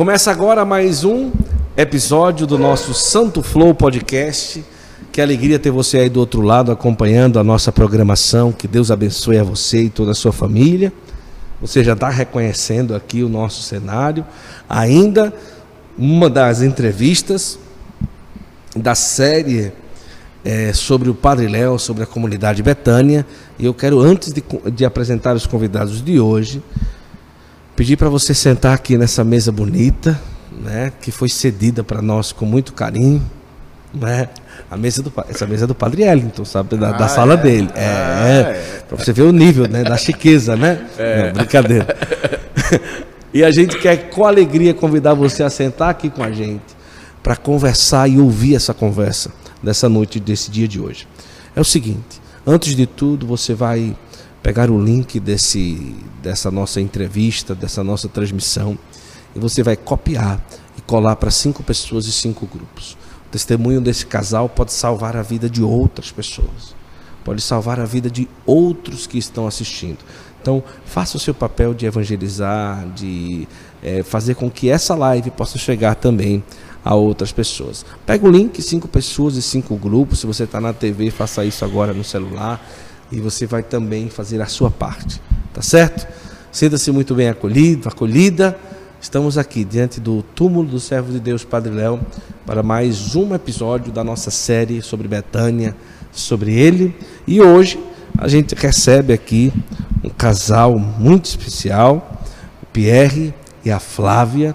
Começa agora mais um episódio do nosso Santo Flow Podcast. Que alegria ter você aí do outro lado acompanhando a nossa programação. Que Deus abençoe a você e toda a sua família. Você já está reconhecendo aqui o nosso cenário. Ainda uma das entrevistas da série é, sobre o Padre Léo, sobre a comunidade Betânia. E eu quero, antes de, de apresentar os convidados de hoje, pedir para você sentar aqui nessa mesa bonita, né, que foi cedida para nós com muito carinho, né? A mesa do essa mesa é do Padre Ellington, sabe, da, ah, da sala é? dele. É, ah, é, é. para você ver o nível, né, da chiqueza, né? É. Não, brincadeira. e a gente quer com alegria convidar você a sentar aqui com a gente para conversar e ouvir essa conversa dessa noite, desse dia de hoje. É o seguinte, antes de tudo, você vai pegar o link desse, dessa nossa entrevista, dessa nossa transmissão, e você vai copiar e colar para cinco pessoas e cinco grupos. O testemunho desse casal pode salvar a vida de outras pessoas, pode salvar a vida de outros que estão assistindo. Então, faça o seu papel de evangelizar, de é, fazer com que essa live possa chegar também a outras pessoas. Pega o link, cinco pessoas e cinco grupos. Se você está na TV, faça isso agora no celular e você vai também fazer a sua parte, tá certo? Sinta-se muito bem acolhido, acolhida. Estamos aqui diante do túmulo do servo de Deus, Padre Léo, para mais um episódio da nossa série sobre Betânia, sobre ele. E hoje a gente recebe aqui um casal muito especial, o Pierre e a Flávia,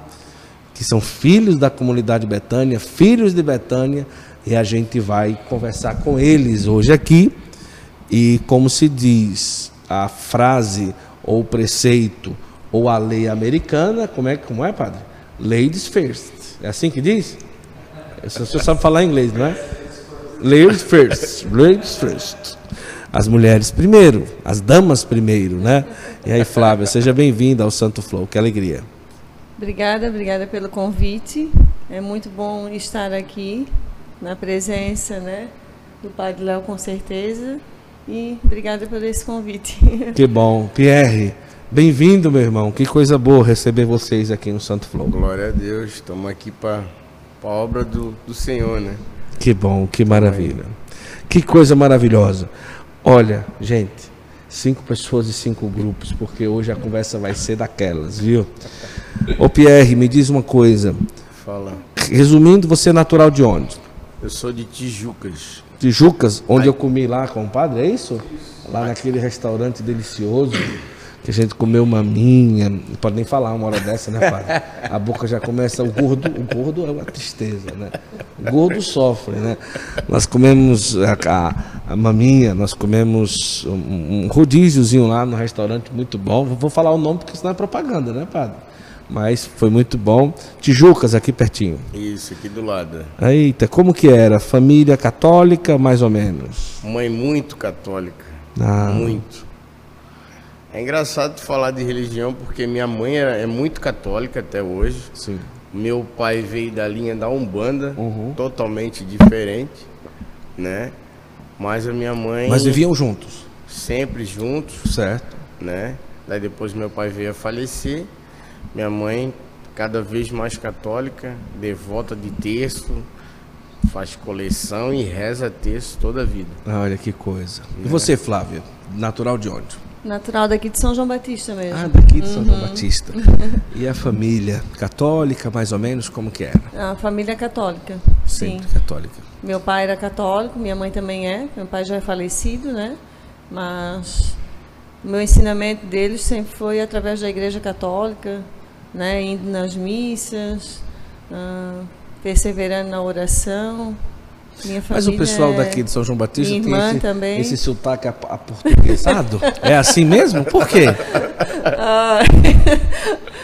que são filhos da comunidade Betânia, filhos de Betânia, e a gente vai conversar com eles hoje aqui e como se diz a frase ou preceito ou a lei americana, como é, como é, padre? Ladies first. É assim que diz? Senhor sabe falar inglês, não é? Ladies first. Ladies first. As mulheres primeiro, as damas primeiro, né? E aí, Flávia, seja bem-vinda ao Santo Flow. Que alegria. Obrigada, obrigada pelo convite. É muito bom estar aqui na presença, né, do Padre Léo, com certeza. E obrigada por esse convite. Que bom. Pierre, bem-vindo, meu irmão. Que coisa boa receber vocês aqui no Santo Flow. Glória a Deus. Estamos aqui para a obra do, do Senhor, né? Que bom, que maravilha. Que coisa maravilhosa. Olha, gente, cinco pessoas e cinco grupos, porque hoje a conversa vai ser daquelas, viu? Ô Pierre, me diz uma coisa. Fala. Resumindo, você é natural de onde? Eu sou de Tijucas. Tijucas, onde eu comi lá com o padre, é isso? Lá naquele restaurante delicioso, que a gente comeu maminha, não pode nem falar uma hora dessa, né, padre? A boca já começa, o gordo, o gordo é uma tristeza, né? O gordo sofre, né? Nós comemos a, a, a maminha, nós comemos um, um rodíziozinho lá no restaurante muito bom. Vou falar o nome porque senão é propaganda, né, padre? Mas foi muito bom. Tijucas, aqui pertinho. Isso, aqui do lado. Eita, como que era? Família católica, mais ou menos? Mãe muito católica. Ah. Muito. É engraçado falar de religião porque minha mãe é muito católica até hoje. Sim. Meu pai veio da linha da Umbanda, uhum. totalmente diferente, né? Mas a minha mãe. Mas viviam juntos? Sempre juntos. Certo. Né? Daí depois meu pai veio a falecer. Minha mãe, cada vez mais católica, devota de texto, faz coleção e reza texto toda a vida. Olha que coisa. E você, Flávia, natural de onde? Natural daqui de São João Batista mesmo. Ah, daqui de São uhum. João Batista. E a família católica, mais ou menos, como que era? A família católica. Sempre sim. católica. Meu pai era católico, minha mãe também é. Meu pai já é falecido, né? Mas o meu ensinamento deles sempre foi através da Igreja Católica, né, indo nas missas, uh, perseverando na oração. Minha Mas o pessoal é... daqui de São João Batista tem esse, também. esse sotaque aportuguesado? é assim mesmo? Por quê? Ah,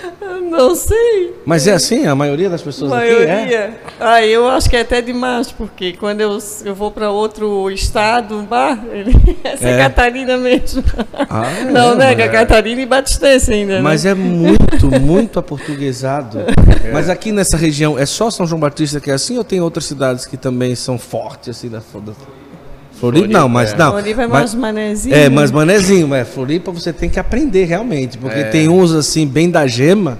não sei. Mas é assim? A maioria das pessoas a maioria. aqui é? Ah, eu acho que é até demais, porque quando eu, eu vou para outro estado, bah, essa é. é Catarina mesmo. Ah, é, não, né? É Catarina e Batistense ainda. Né? Mas né? é muito, muito aportuguesado. É. Mas aqui nessa região, é só São João Batista que é assim ou tem outras cidades que também são fortes assim da, da Floripa, não, mas é. não. Floripa é mais manezinho. É, mais manezinho, mas Floripa você tem que aprender realmente, porque é. tem uns assim bem da gema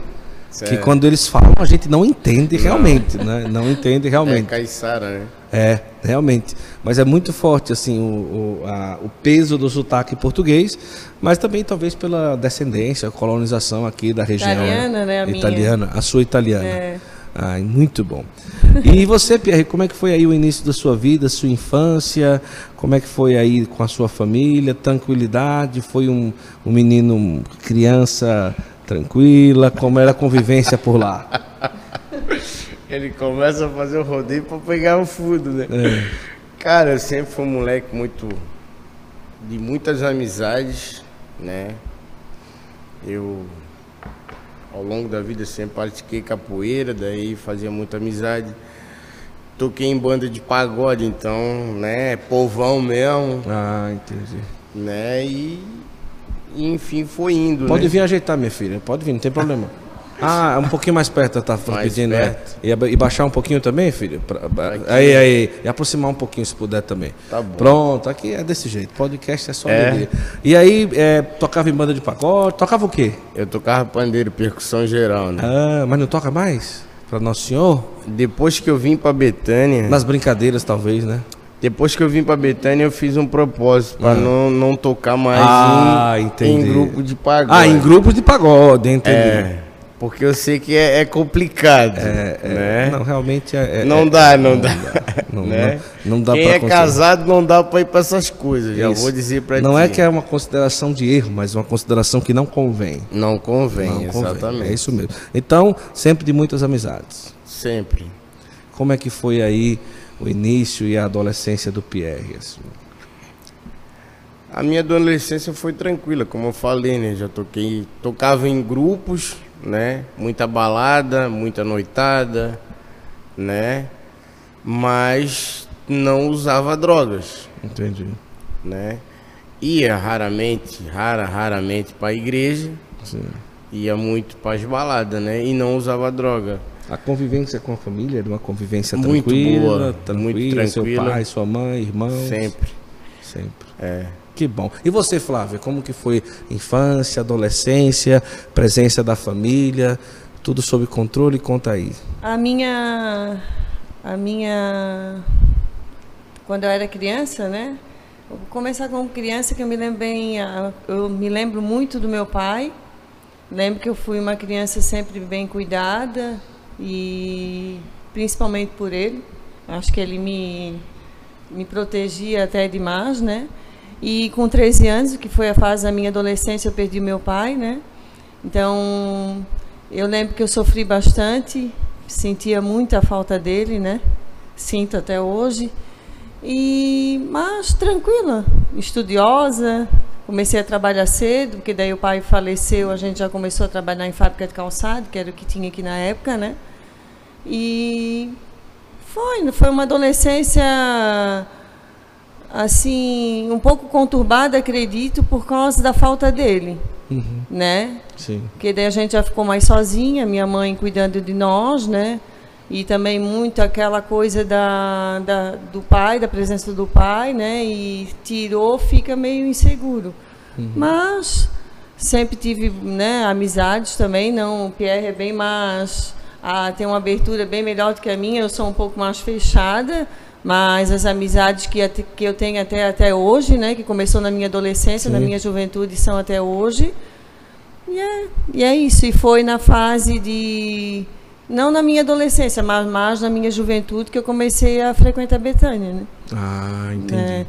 Que quando eles falam, a gente não entende realmente, né? Não entende É realmente. caiçara, né? É, realmente. Mas é muito forte, assim, o, o, a- o peso do sotaque português, mas também talvez pela descendência, a colonização aqui da região. Italiana, né, a minha. Italiana, a sua italiana. É. Ai, muito bom. E você, Pierre, como é que foi aí o início da sua vida, sua infância? Como é que foi aí com a sua família? Tranquilidade? Foi um, um menino, criança tranquila? Como era a convivência por lá? Ele começa a fazer o rodeio pra pegar o fundo, né? É. Cara, eu sempre fui um moleque muito. de muitas amizades, né? Eu, ao longo da vida, sempre pratiquei capoeira, daí fazia muita amizade. Toquei em banda de pagode, então, né? Povão mesmo, Ah, entendi. né? E, e, enfim, foi indo, Pode né? vir ajeitar, minha filha. Pode vir, não tem problema. Ah, um pouquinho mais perto, tá Mais pedindo, né? E, baixar um pouquinho também, filho? Pra- Aqui. aí, aí. E aproximar um pouquinho, se puder também. Tá bom. Pronto, aqui é desse jeito. Podcast é só É. alegria. E aí, é, tocava em banda de pagode? Tocava o quê? Eu tocava pandeiro, percussão geral, né? Ah, mas não toca mais? Pra Nosso Senhor? Depois que eu vim pra Betânia, Nas brincadeiras, talvez, né? Depois que eu vim pra Betânia, eu fiz um propósito pra não, não tocar mais Ah, em, entendi. em grupo de pagode. Ah, em grupos de pagode, entendi. É, porque eu sei que é, é complicado, É, é, né? Não, realmente é. é- não é- dá, não, dá. Não, né? não, não dá Quem é casado não dá pra ir pra essas coisas, já Isso. vou dizer pra Não ti. é que é uma consideração de erro, mas uma consideração que não convém. Não convém, Não convém. exatamente. É isso mesmo. Então, sempre de muitas amizades. Sempre. Como é que foi aí o início e a adolescência do Pierre? assim? A minha adolescência foi tranquila, como eu falei, né? Já toquei, tocava em grupos, né? Muita balada, muita noitada, né? Mas não usava drogas, Entendi. né? Ia raramente, rara, raramente para a igreja, Sim. ia muito para as baladas, né? E não usava droga. A convivência com a família era uma convivência Muito tranquila, boa, tranquila, muito seu tranquila. pai, sua mãe, irmãos. Sempre. Sempre. É. Que bom. E você, Flávia, como que foi infância, adolescência, presença da família, tudo sob controle? Conta aí. A minha. A minha. Quando eu era criança, né? Vou começar como criança, que eu me lembro bem. Eu me lembro muito do meu pai. Lembro que eu fui uma criança sempre bem cuidada e principalmente por ele. Acho que ele me, me protegia até demais, né? E com 13 anos, que foi a fase da minha adolescência, eu perdi meu pai, né? Então, eu lembro que eu sofri bastante, sentia muita falta dele, né? Sinto até hoje. E mas tranquila, estudiosa, comecei a trabalhar cedo, porque daí o pai faleceu, a gente já começou a trabalhar em fábrica de calçado, que era o que tinha aqui na época, né? E foi, foi uma adolescência assim, um pouco conturbada, acredito, por causa da falta dele, Uhum. né? Sim. Porque daí a gente já ficou mais sozinha, minha mãe cuidando de nós, né? E também muito aquela coisa da, da, do pai, da presença do pai, né? E tirou, fica meio inseguro. Mas sempre tive né, amizades também, não, o Pierre é bem mais. Ah, tem uma abertura bem melhor do que a minha, eu sou um pouco mais fechada, mas as amizades que, que eu tenho até, até hoje, né? Que começou na minha adolescência, na Sim. minha juventude, são até hoje. E é, e é isso. E foi na fase de. Não na minha adolescência, mas mais na minha juventude que eu comecei a frequentar Betânia. Né? Ah, entendi. É.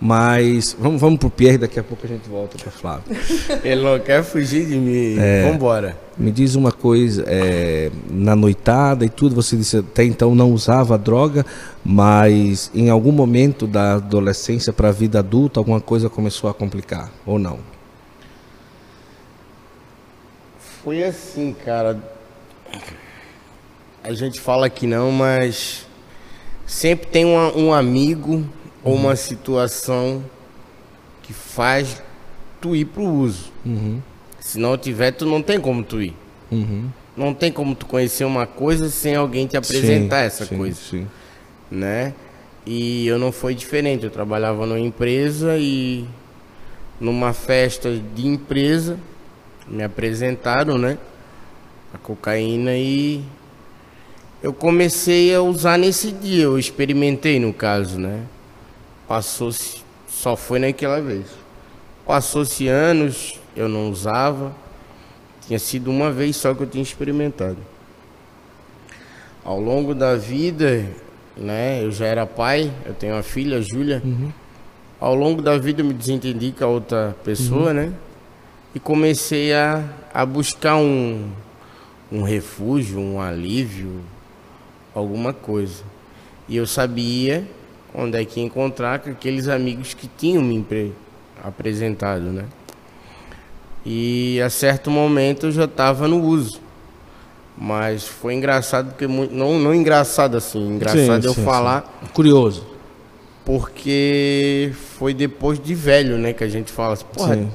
Mas vamos, vamos pro Pierre, daqui a pouco a gente volta para Flávio. Ele não quer fugir de mim. É. Vambora. Me diz uma coisa, é, na noitada e tudo, você disse até então não usava droga, mas em algum momento da adolescência para a vida adulta alguma coisa começou a complicar, ou não? Foi assim, cara. A gente fala que não, mas sempre tem uma- um amigo uma situação que faz tu ir pro uso. Uhum, Se não tiver, tu não tem como tu ir. uhum. Não tem como tu conhecer uma coisa sem alguém te apresentar Sim, essa sim, coisa, Sim. né? E eu não foi diferente. Eu trabalhava numa empresa e numa festa de empresa me apresentaram, né? a cocaína e eu comecei a usar nesse dia, eu experimentei no caso, né? Passou-se, só foi naquela vez. Passou-se anos, eu não usava. Tinha sido uma vez só que eu tinha experimentado. Ao longo da vida, né? Eu já era pai, eu tenho uma filha, Júlia. Uhum. Ao longo da vida eu me desentendi com a outra pessoa, né? E comecei a, a buscar um, um refúgio, um alívio, alguma coisa. E eu sabia onde é que encontrar com aqueles amigos que tinham me apresentado, né? E a certo momento eu já estava no uso. Mas foi engraçado porque não não engraçado assim, engraçado Sim, eu sim, falar sim. Curioso. porque foi depois de velho, né, que a gente fala assim, porra, Sim.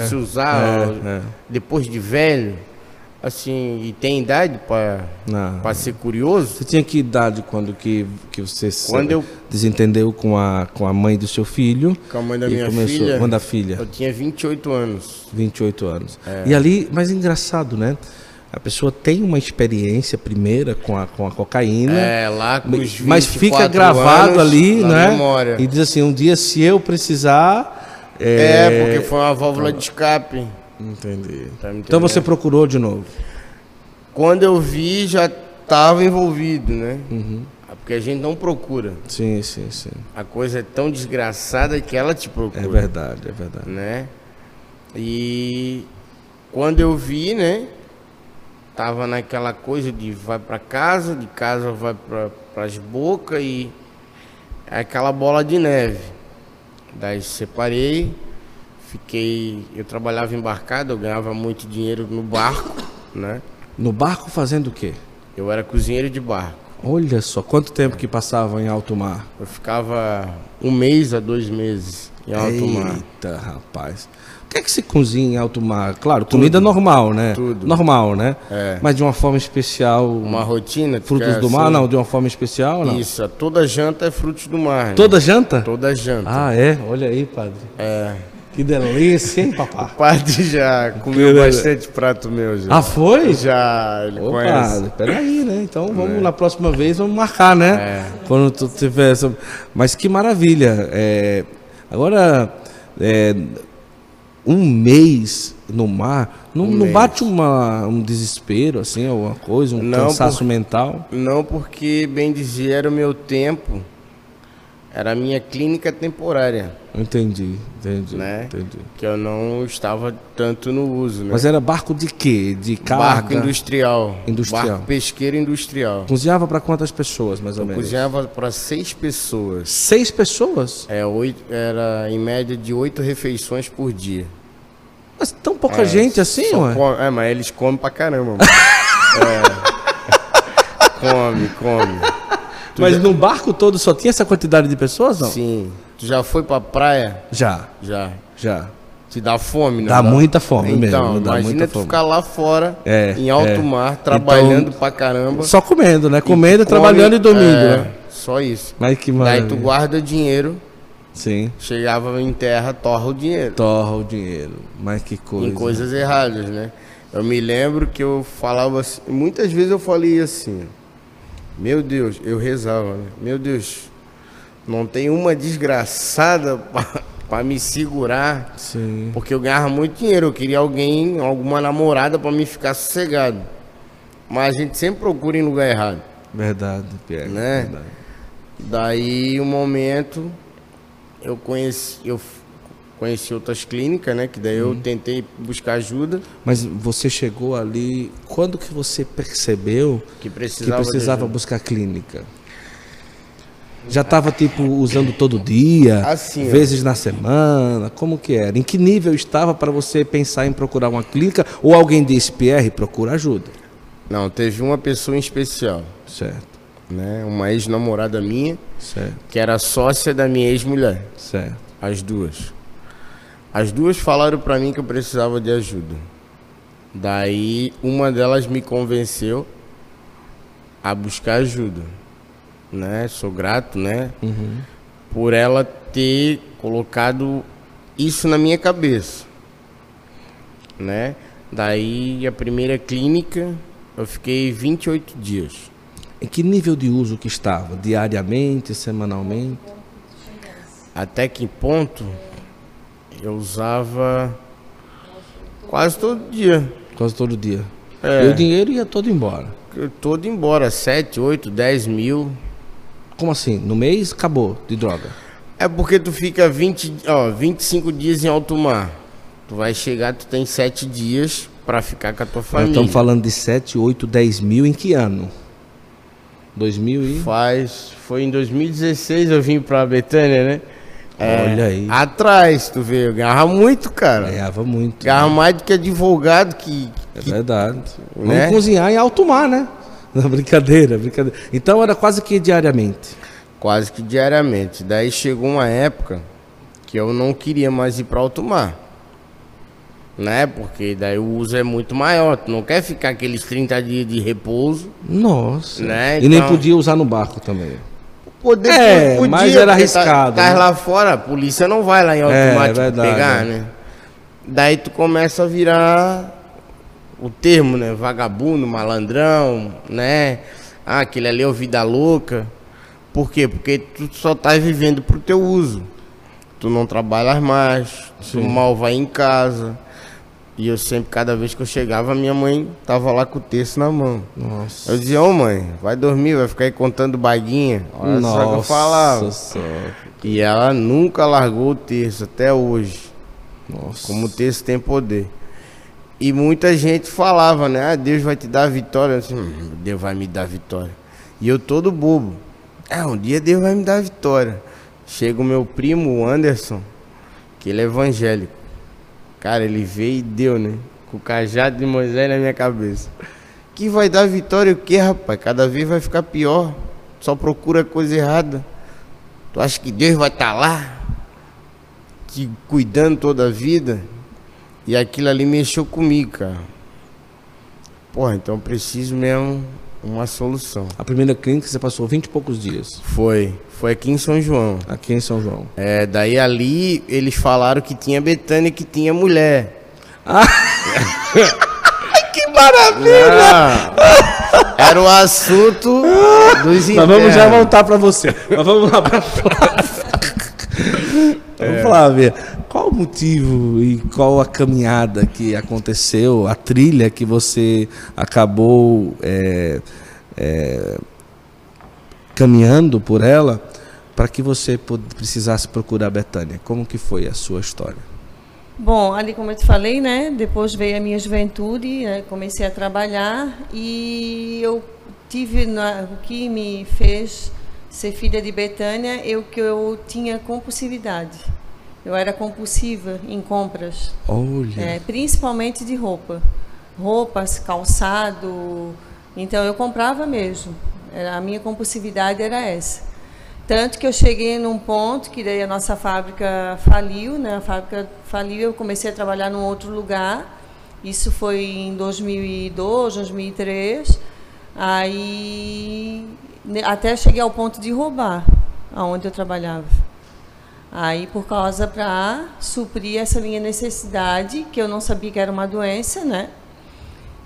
fosse É, usar é, é. depois de velho, assim, e tem idade para ser curioso? Você tinha que idade quando que, que você se Quando eu- desentendeu com a, com a mãe do seu filho? Com a mãe da minha começou, filha. Mãe da filha, Eu tinha 28 anos. 28 anos. E ali, mas engraçado, né? A pessoa tem uma experiência primeira com a, com a cocaína. É, lá com os mas fica 24 gravado anos ali, né? memória. E diz assim, um dia se eu precisar... É, porque foi uma válvula de escape. Entendi. Tá Então você procurou de novo. Quando eu vi, já estava envolvido, né? Uhum. Porque a gente não procura. Sim, sim, sim. A coisa é tão desgraçada que ela te procura. É verdade, é verdade. né? E quando eu vi, né? Tava naquela coisa de vai pra casa, de casa vai para as bocas e aquela bola de neve. Daí separei, fiquei, eu trabalhava embarcado, eu ganhava muito dinheiro no barco, né? No barco fazendo o quê? Eu era cozinheiro de barco. Olha só, quanto tempo que passava em alto mar? Eu ficava um mês a dois meses em alto mar. Eita, rapaz. O que é que se cozinha em alto mar? Claro, comida normal, né? Tudo. Normal, né? É. Mas de uma forma especial. Uma rotina. frutos é do mar, assim, não? De uma forma especial, não? Isso, toda janta é frutos do mar. né? Toda janta? Toda janta. Ah, é? Olha aí, padre. É. Que delícia, hein, papá? O padre já comeu beleza. bastante prato meu, já. Ah, foi? Já, ele Ô, conhece. peraí, né? Então vamos na próxima vez, vamos marcar, né? É. Quando tu tiver essa... Mas que maravilha. É, Agora, é, um mês no mar, não, Um não bate uma, um desespero, assim, alguma coisa, um Não, cansaço por- mental? Não porque, bem dizer, era o meu tempo, era a minha clínica temporária, Entendi, entendi, né? entendi. Que eu não estava tanto no uso, né? Mas era barco de quê? De carga? Barco industrial. Industrial. Barco pesqueiro industrial. Cozinhava para quantas pessoas, mais ou menos? cozinhava para seis pessoas. Seis pessoas? É, oito, era em média de oito refeições por dia. Mas tão pouca É, gente assim, ué? come- é, mas eles comem pra caramba. é. Come, come. Tu Mas já- no barco todo só tinha essa quantidade de pessoas, não? Sim. Tu já foi pra praia? Já, Já. já. Te dá fome, né? Dá muita fome mesmo, Então, dá imagina tu fome. ficar lá fora, É, em alto é. mar, trabalhando Então, pra caramba. Só comendo, né? Comendo, tu trabalhando come- e dormindo, é, né? Só isso. Mas que Daí maravilha. tu guarda dinheiro, Sim. chegava em terra, torra o dinheiro. Torra o dinheiro. Mas que coisa. em coisas erradas, né? Eu me lembro que eu falava assim, muitas vezes eu falei assim, meu Deus, eu rezava, né? Meu Deus, não tem uma desgraçada para me segurar, Sim. porque eu ganhava muito dinheiro, eu queria alguém, alguma namorada para me ficar sossegado. Mas a gente sempre procura em lugar errado. Verdade, Pierre. Né? Verdade. Daí um momento eu conheci, eu conheci outras clínicas, né? Que daí eu tentei buscar ajuda, Mas você chegou ali. Quando que você percebeu que que precisava, de precisava buscar clínica? Já estava tipo usando todo dia, Assim, ó. vezes na semana, como que era? Em que nível estava para você pensar em procurar uma clínica ou alguém disse Pierre procura ajuda, Não, teve uma pessoa em especial, certo? né? Uma ex-namorada minha, Certo, que era sócia da minha ex-mulher. certo. As duas. As duas falaram pra mim que eu precisava de ajuda. Daí uma delas me convenceu a buscar ajuda, né? Sou grato, né? Uhum. Por ela ter colocado isso na minha cabeça, né? Daí a primeira clínica eu fiquei 28 dias. Em que nível de uso que estava? Diariamente, semanalmente? Até que ponto eu usava quase todo dia. Quase todo dia. É. E o dinheiro ia todo embora. Todo embora, 7, 8, 10 mil. Como assim? No mês acabou de droga. É porque tu fica 20, ó, 25 dias em alto mar. Tu vai chegar, tu tem 7 dias pra ficar com a tua Nós família. estamos falando de 7, 8, 10 mil em que ano? 2000 e... Faz. Foi em 2016 eu vim pra Betânia, né? Olha aí. Atrás, tu vê, eu ganhava muito, cara. Ganhava muito. Ganhava mais do que advogado que. É que verdade. né? Vamos cozinhar em alto mar, né? Não, brincadeira, brincadeira. Então era quase que diariamente. quase que diariamente. Daí chegou uma época que eu não queria mais ir para alto mar. Né? Porque daí o uso é muito maior. Tu não quer ficar aqueles 30 dias de repouso. Nossa. Né, E nem então- podia usar no barco também. Poder, É, mas era tá- arriscado, Tá, né? lá fora, a polícia não vai lá em É, mar é verdade, pegar, é. né? Daí tu começa a virar o termo, né? Vagabundo, malandrão, né? Ah, aquele ali é o vida louca. Por quê? Porque tu só tá vivendo pro teu uso. Tu não trabalhas mais, tu mal vai em casa. E eu sempre, cada vez que eu chegava, minha mãe tava lá com o texto na mão. Nossa. Eu dizia, ô mãe, vai dormir, vai ficar aí contando baguinha. Olha só que eu falava. Senhora. E ela nunca largou o terço até hoje. Nossa. Como o terço tem poder. E muita gente falava, né? Ah, Deus vai te dar a vitória. Eu disse, "Hum, Deus vai me dar a vitória. E eu todo bobo. É, um dia Deus vai me dar a vitória. Chega o meu primo, o Anderson, que ele é evangélico. Cara, ele veio e deu, né? Com o cajado de Moisés na minha cabeça. Que vai dar vitória o quê, rapaz? Cada vez vai ficar pior. Só procura coisa errada. Tu acha que Deus vai estar lá? Te cuidando toda a vida? E aquilo ali mexeu comigo, cara. Porra, então eu preciso mesmo uma solução. A primeira clínica você passou 20 e poucos dias. Foi. Foi aqui em São João. Aqui em São João. É, daí ali eles falaram que tinha Betânia que tinha mulher. Que maravilha! Ah, era o assunto dos Nós vamos já internos. voltar pra você. Mas vamos lá pra Flávia. Vamos, Flávia. Qual o motivo e qual a caminhada que aconteceu, a trilha que você acabou é, é, caminhando por ela para que você precisasse procurar a Betânia? Como que foi a sua história? Bom, ali como eu te falei, né? Depois veio a minha juventude, né, comecei a trabalhar e eu tive na- o que me fez ser filha de Betânia, eu que eu tinha compulsividade. Eu era compulsiva em compras, Olha, é, principalmente de roupa, roupas, calçado. Então eu comprava mesmo. A minha compulsividade era essa. Tanto que eu cheguei num ponto que daí a nossa fábrica faliu, né? A fábrica faliu, eu comecei a trabalhar num outro lugar. Isso foi em 2002, 2003. Aí ne- até cheguei ao ponto de roubar aonde eu trabalhava. Aí por causa para suprir essa minha necessidade, que eu não sabia que era uma doença, né?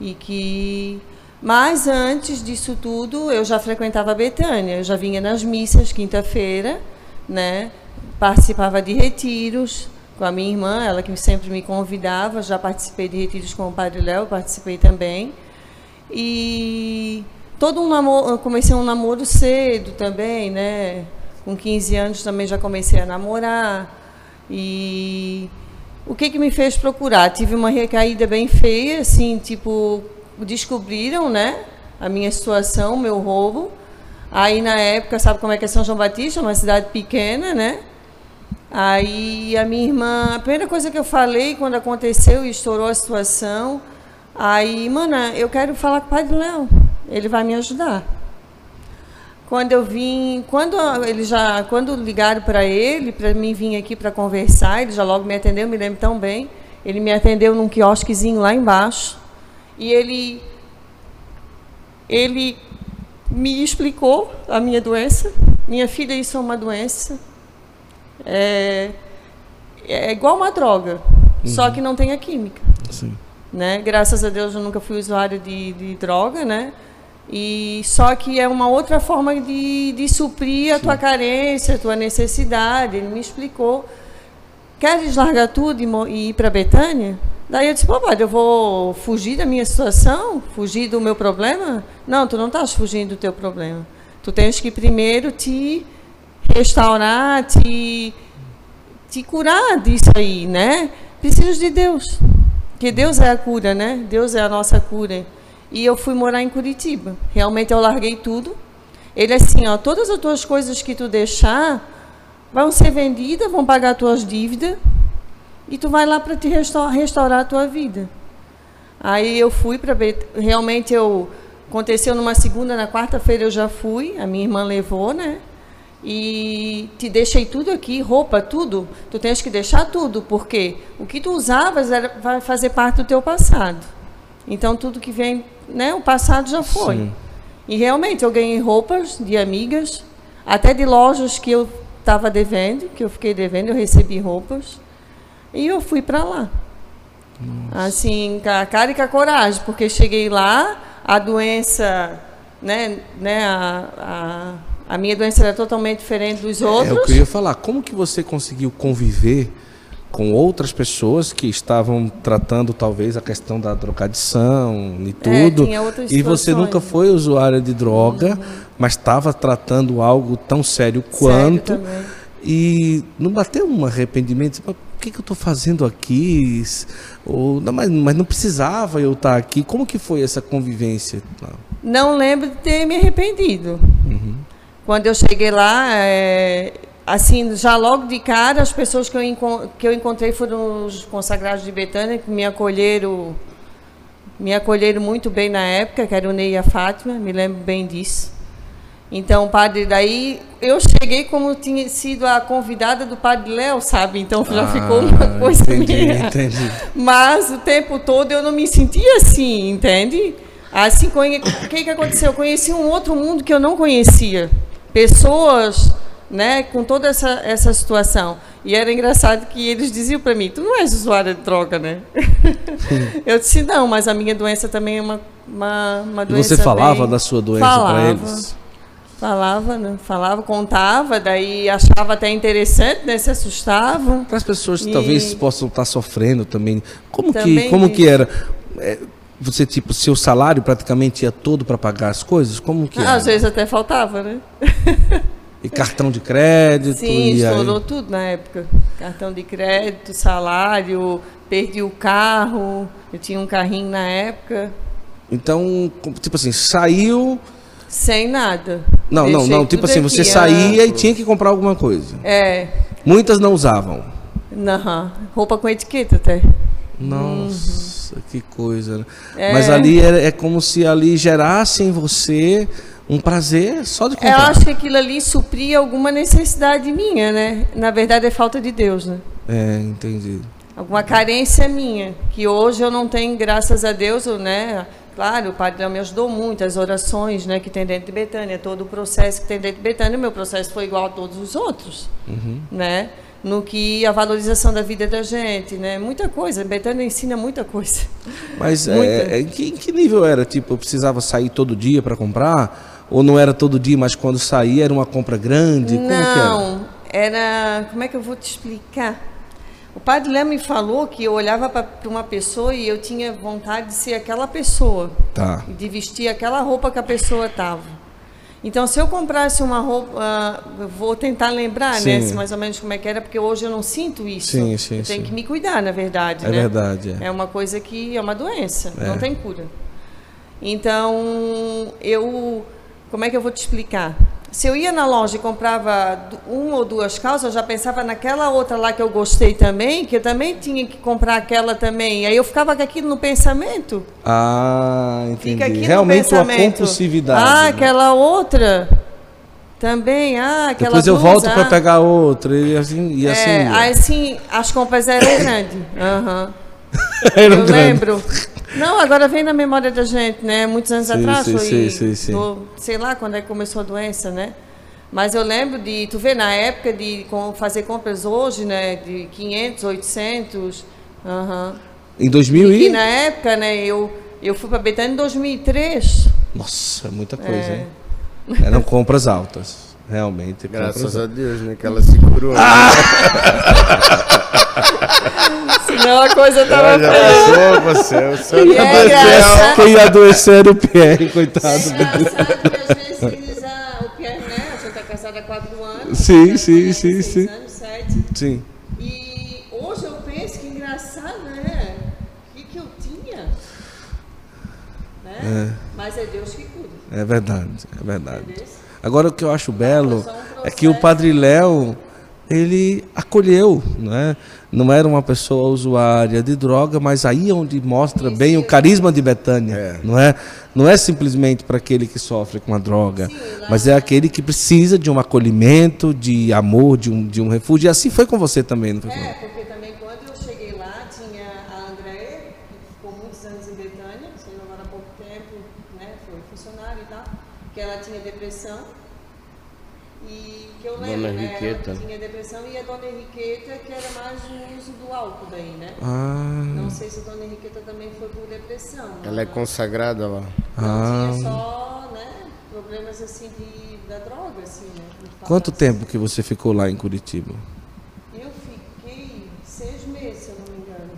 E que mas antes disso tudo, eu já frequentava a Betânia, eu já vinha nas missas quinta-feira, né? Participava de retiros com a minha irmã, ela que sempre me convidava, já participei de retiros com o Padre Léo, participei também. E todo um namoro, comecei um namoro cedo também, né? Com 15 anos também já comecei a namorar. E o que que me fez procurar? Tive uma recaída bem feia, assim, tipo, descobriram, né, a minha situação, o meu roubo. Aí na época, sabe como é que é São João Batista, uma cidade pequena, né? Aí a minha irmã, a primeira coisa que eu falei quando aconteceu e estourou a situação, aí, mana, eu quero falar com o Padre Léo, ele vai me ajudar. Quando eu vim, quando ele já, quando ligaram para ele, para mim vir aqui para conversar, ele já logo me atendeu, me lembro tão bem. Ele me atendeu num quiosquezinho lá embaixo e ele ele me explicou a minha doença. Minha filha, isso é uma doença. É, é igual uma droga, só que não tem a química. Sim. né? Graças a Deus eu nunca fui usuário de, de droga, né? E só que é uma outra forma de, de suprir a tua carência, a tua necessidade. Ele me explicou. Queres largar tudo e, e ir para Betânia? Daí eu disse, pô, eu vou fugir da minha situação? Fugir do meu problema? Não, tu não estás fugindo do teu problema. Tu tens que primeiro te restaurar, te, te curar disso aí, né? Precisas de Deus. Porque Deus é a cura, né? Deus é a nossa cura. E eu fui morar em Curitiba. Realmente eu larguei tudo. Ele assim, ó, todas as tuas coisas que tu deixar vão ser vendidas, vão pagar tuas dívidas e tu vai lá para te restaurar, restaurar a tua vida. Aí eu fui para realmente eu aconteceu numa segunda, na quarta-feira eu já fui, a minha irmã levou, né? E te deixei tudo aqui, roupa, tudo. Tu tens que deixar tudo, porque o que tu usavas era, vai fazer parte do teu passado. Então tudo que vem, né, o passado já foi. Sim. E realmente eu ganhei roupas de amigas, até de lojas que eu estava devendo, que eu fiquei devendo, eu recebi roupas. E eu fui para lá. Nossa. Assim, com a cara e com a coragem, porque cheguei lá, a doença, né, né, a, a, a minha doença era totalmente diferente dos outros. É, eu queria falar, como que você conseguiu conviver com outras pessoas que estavam tratando talvez a questão da drogadição e é, tudo. É, e você nunca foi usuária de droga, uhum. mas estava tratando algo tão sério quanto. Sério e não bateu um arrependimento, o que, que eu estou fazendo aqui? Ou, não, mas, mas não precisava eu estar aqui. Como que foi essa convivência? Não lembro de ter me arrependido. Uhum. Quando eu cheguei lá, é, assim, já logo de cara, as pessoas que eu, que eu encontrei foram os consagrados de Betânia, que me acolheram, me acolheram muito bem na época, que era o Ney e a Fátima, me lembro bem disso. Então, padre, daí eu cheguei como tinha sido a convidada do padre Léo, sabe? Então já ah, ficou uma coisa entendi, minha. Entendi. Mas o tempo todo eu não me sentia assim, entende? Assim, o que, que aconteceu? Eu conheci um outro mundo que eu não conhecia. Pessoas né, com toda essa, essa situação. E era engraçado que eles diziam para mim: Tu não és usuária de droga, né? eu disse: Não, mas a minha doença também é uma, uma, uma doença. E você falava bem... da sua doença para eles? Falava, né? Falava, contava, daí achava até interessante, né? Se assustavam. Para as pessoas que e... talvez possam estar sofrendo também. Como também que, como que era? É, você, tipo, seu salário praticamente ia todo para pagar as coisas? Como que ah, Às vezes até faltava, né? E cartão de crédito? Sim, estourou aí... tudo na época. Cartão de crédito, salário, perdi o carro. Eu tinha um carrinho na época. Então, tipo assim, saiu. Sem nada. Não, Deixei não, não. Tipo assim, você saía e tinha que comprar alguma coisa. É. Muitas não usavam. Não, roupa com etiqueta até. Nossa, uhum. que coisa. Né? É. Mas ali é, é como se ali gerasse em você um prazer só de comprar. Eu acho que aquilo ali supria alguma necessidade minha, né? Na verdade é falta de Deus, né? É, entendi. Alguma carência minha, que hoje eu não tenho, graças a Deus, né? Claro, o Padre me ajudou muito, as orações né, que tem dentro de Betânia, todo o processo que tem dentro de Betânia, o meu processo foi igual a todos os outros, uhum. né? No que a valorização da vida da gente, né? Muita coisa, Betânia ensina muita coisa. Mas muita. É, é, em, que, que nível era? Tipo, eu precisava sair todo dia para comprar? Ou não era todo dia, mas quando saía era uma compra grande? Como não, era? era. Como é que eu vou te explicar? O padre Léo me falou que eu olhava para uma pessoa e eu tinha vontade de ser aquela pessoa. Tá. De vestir aquela roupa que a pessoa estava. Então, se eu comprasse uma roupa, uh, vou tentar lembrar, né, sim. né, mais ou menos como é que era, porque hoje eu não sinto isso. Sim, sim, eu tenho que me cuidar, na verdade. É né? verdade. É. é uma coisa que é uma doença, é. não tem cura. Então, eu como é que eu vou te explicar? Se eu ia na loja e comprava uma ou duas calças, eu já pensava naquela outra lá que eu gostei também, que eu também tinha que comprar aquela também. Aí eu ficava com aquilo no pensamento. Ah, entendi. Realmente uma compulsividade. Ah, né? aquela outra também. Ah, aquela Depois eu blusa, volto ah. para pegar outra e assim, e é, assim. Aí assim, as compras eram grandes. Uhum. eu grande. lembro. Não, agora vem na memória da gente, né? Muitos anos sim, atrás, sim, foi, sim, sim, no, sei lá quando é que começou a doença, né? Mas eu lembro de, tu vê, na época de fazer compras hoje, né? De 500, 800, uhum. Em 2000 E e... na época, né, eu, eu fui para Betânia em 2003. Nossa, muita coisa, É. hein? Eram compras altas. Realmente. Graças a Deus, né? Que ela segurou. Ah! Senão a coisa tava já feia. passou, você, o seu E tá é engraçado. Quem ia adoecer era o Pierre, coitado. É o Pierre, né? Está casada há quatro anos. Sim, já sim, sim, sim. anos, sete. Sim. E hoje eu penso que engraçado, né? O que, que eu tinha? Né? Mas é Deus que cuida. É verdade, é verdade. Entendeu? Agora o que eu acho belo é que o Padre Léo, ele acolheu, né? Não era uma pessoa usuária de droga, mas aí é onde mostra bem o carisma de Betânia, É. não é? Não é simplesmente para aquele que sofre com a droga, mas é aquele que precisa de um acolhimento, de amor, de um, de um refúgio. E assim foi com você também, não foi? É, porque também quando eu cheguei lá, tinha a Andréia, que ficou muitos anos em Betânia, saiu agora há pouco tempo, né, foi funcionária e tal, que ela tinha depressão. Que eu Dona lembro, né, Henriqueta. ela tinha depressão e a Dona Henriqueta, que era mais o uso do álcool daí, né? Ah, Não sei se a Dona Henriqueta também foi por depressão. Ela é consagrada lá. Ah. Tinha só, né, problemas assim de, da droga, assim, né? quanto fácil. tempo que você ficou lá em Curitiba? Eu fiquei seis meses, se eu não me engano.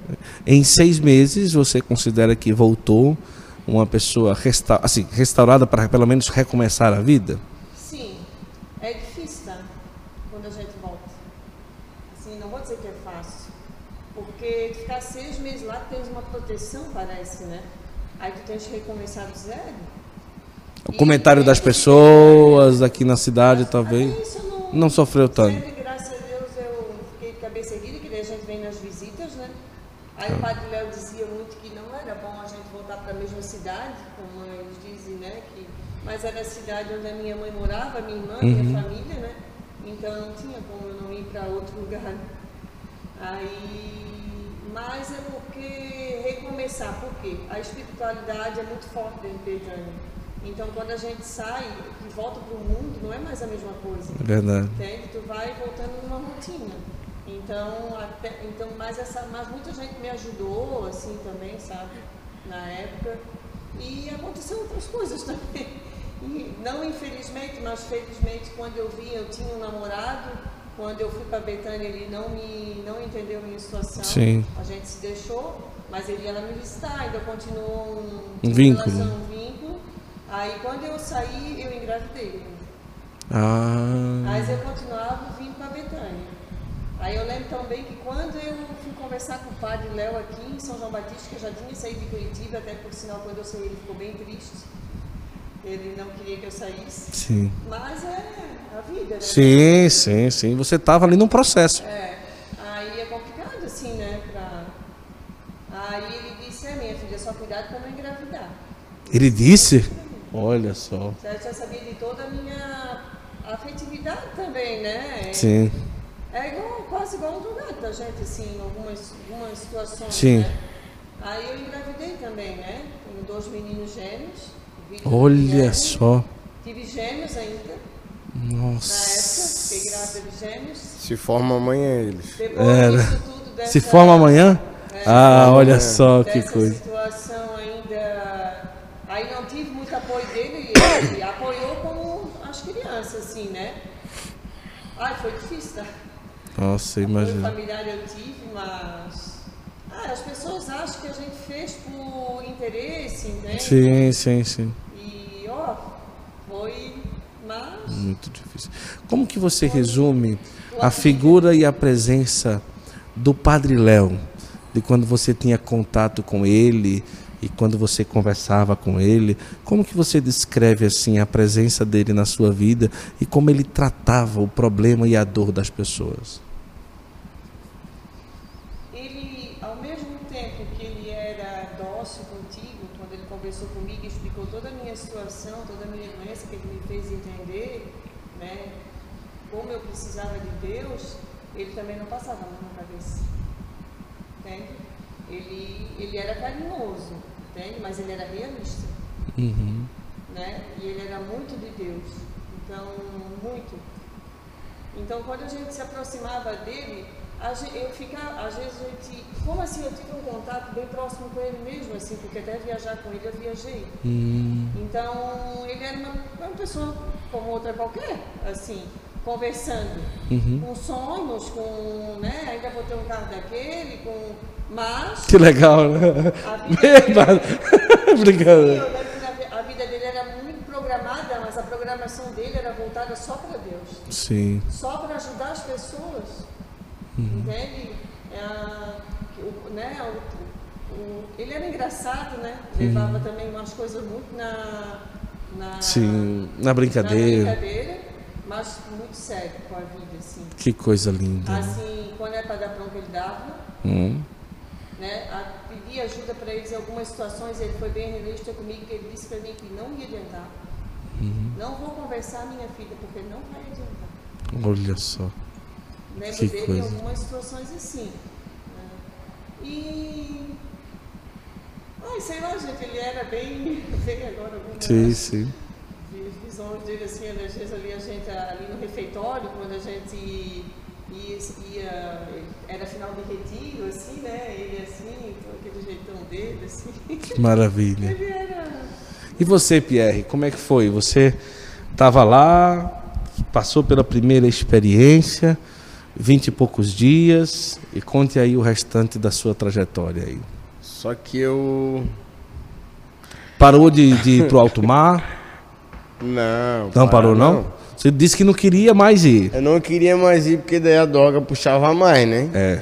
Em seis meses, você considera que voltou uma pessoa resta assim, restaurada para pelo menos recomeçar a vida? Sim, é difícil, tá? Quando a gente volta. Assim, não vou dizer que é fácil. Porque ficar seis meses lá, tens uma proteção, parece, né? Aí tu tens que recomeçar do zero. O comentário das pessoas aqui na cidade, talvez, isso não, não sofreu tanto. Sempre, graças a Deus, eu fiquei de cabeça erguida, que daí a gente vem nas visitas, né? Aí o padre Léo dizia muito que não era bom a gente voltar para a mesma cidade, como eles dizem, né? Que, mas era a cidade onde a minha mãe morava, minha irmã, minha família, né? Então não tinha como eu não ir para outro lugar. Aí, mas é porque recomeçar, por quê? A espiritualidade é muito forte dentro de Betânia. Então quando a gente sai e volta para o mundo, não é mais a mesma coisa. É verdade. Entende? Tu vai voltando numa rotina. Então, até, então mas, essa, mas muita gente me ajudou, assim, também, sabe? Na época. E aconteceram outras coisas também. E, não infelizmente, mas felizmente, quando eu vim, eu tinha um namorado. Quando eu fui para Betânia, ele não me não entendeu a minha situação. Sim. A gente se deixou, mas ele ia lá me visitar, ainda continuou um, Um vínculo. relação, um vínculo. Aí, quando eu saí, eu engravidei. Ah, Mas eu continuava vindo para Betânia. Aí eu lembro também que quando eu fui conversar com o padre Léo aqui em São João Batista, que eu já tinha saído de Curitiba, até por sinal quando eu saí ele ficou bem triste. Ele não queria que eu saísse. sim. Mas é a vida, né? Sim, sim, sim. Você estava ali num processo. É. Aí é complicado assim, né? Pra... Aí ele disse, é minha filha, só cuidado para não engravidar. Ele disse? Olha só. Já, já sabia de toda a minha afetividade também, né? Sim. É igual, quase igual um julgado da gente, assim, em algumas, algumas situações. Sim. Né? Aí eu engravidei também, né? Tenho dois meninos gêmeos. Olha gêmeos. só. Tive gêmeos ainda, na época, Nossa. fiquei grávida de gêmeos. Se forma amanhã eles. Depois Era. disso tudo dessa, Se forma amanhã? Ah, olha amanhã. só que dessa coisa. situação ainda. Aí não tive muito apoio dele, ele apoiou como as crianças, assim, né? Ai, foi difícil, tá? Nossa, Apoio imagina. familiar eu tive, mas. Ah, as pessoas acham que a gente fez por interesse, entende? Sim, sim, sim. E, ó, foi. Mas. Muito difícil. Como que você resume a figura e a presença do Padre Léo? De quando você tinha contato com ele e quando você conversava com ele, como que você descreve assim a presença dele na sua vida e como ele tratava o problema e a dor das pessoas? Ele, ao mesmo tempo que ele era dócil contigo, quando ele conversou comigo e explicou toda a minha situação, toda a minha doença, que ele me fez entender, né, como eu precisava de Deus, ele também não passava a mão na cabeça. Entende? Ele, ele era carinhoso, entende? Mas ele era realista. Uhum. né? E ele era muito de Deus. Então, muito. Então, quando a gente se aproximava dele, eu fica, às vezes a gente, como assim eu tive um contato bem próximo com ele mesmo, assim, porque até viajar com ele eu viajei. Hum. Então ele era uma, uma pessoa como outra qualquer, assim, conversando, Uhum. com sonhos, com, né, ainda vou ter um carro daquele, com, mas Que legal, né? a vida dele, que a vi- a vida dele era muito programada, mas a programação dele era voltada só para Deus. Sim. só para ajudar as pessoas. Entende? É, o- né, o- o- ele era engraçado, né? Levava também umas coisas muito na. na Sim, na na brincadeira. brincadeira, mas muito sério com a vida, assim. Que coisa linda. Assim, quando é para dar bronca, ele dava. Hum. Né? A, pedi ajuda para eles em algumas situações, ele foi bem realista comigo, que ele disse para mim que não ia adiantar. Não vou conversar, minha filha, porque não vai adiantar. Olha só. Lembro Que coisa. em algumas situações assim. né? E. Ai, sei lá, gente, ele era bem. Veio agora algumas Sim, sim. vi- visões dele assim, às vezes ali a gente ali no refeitório, quando a gente ia, ia era final de retiro, assim, né? Ele assim, com aquele jeitão dele, assim. Que maravilha. Ele era. E você, Pierre, como é que foi? Você estava lá, passou pela primeira experiência, vinte e poucos dias, e conte aí o restante da sua trajetória aí. Só que eu. Parou de, de ir pro alto mar? Não. Não parou não? Você disse que não queria mais ir. Eu não queria mais ir porque daí a droga puxava mais, né? É.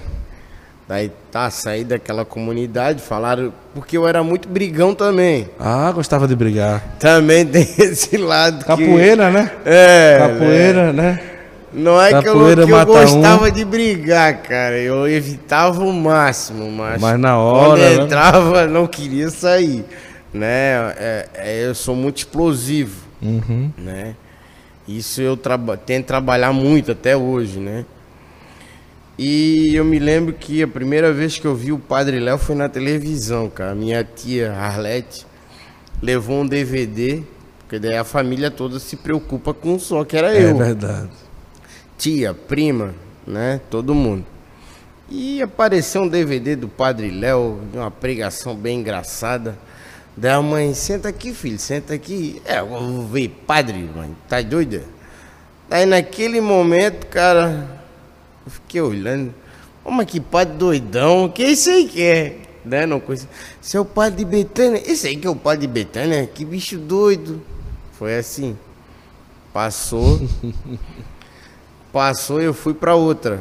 Daí tá, saí daquela comunidade, falaram. Porque eu era muito brigão também. Ah, gostava de brigar. Também tem esse lado. que- Capoeira, né? É. né? Capoeira, né? Não é que eu, Capoeira que eu gostava um. de brigar, cara. Eu evitava o máximo, mas, Mas na quando hora, né? entrava, não queria sair. Né? É, é, eu sou muito explosivo, Uhum. né? Isso eu traba tento trabalhar muito até hoje, né? E eu me lembro que a primeira vez que eu vi o Padre Léo foi na televisão, cara. Minha tia Arlete levou um DVD, porque daí a família toda se preocupa com o som, que era É eu verdade. tia, prima, né? Todo mundo. E apareceu um DVD do Padre Léo, de uma pregação bem engraçada. Daí a mãe, senta aqui, filho, senta aqui. É, eu vou ver padre, mãe, tá doida? Daí naquele momento, cara, eu fiquei olhando. Mas que padre doidão, que isso aí que é? Né? Não conhecia. Esse é o padre de Betânia. Esse aí que é o padre de Betânia? Que bicho doido. Foi assim. Passou. Passou e eu fui pra outra.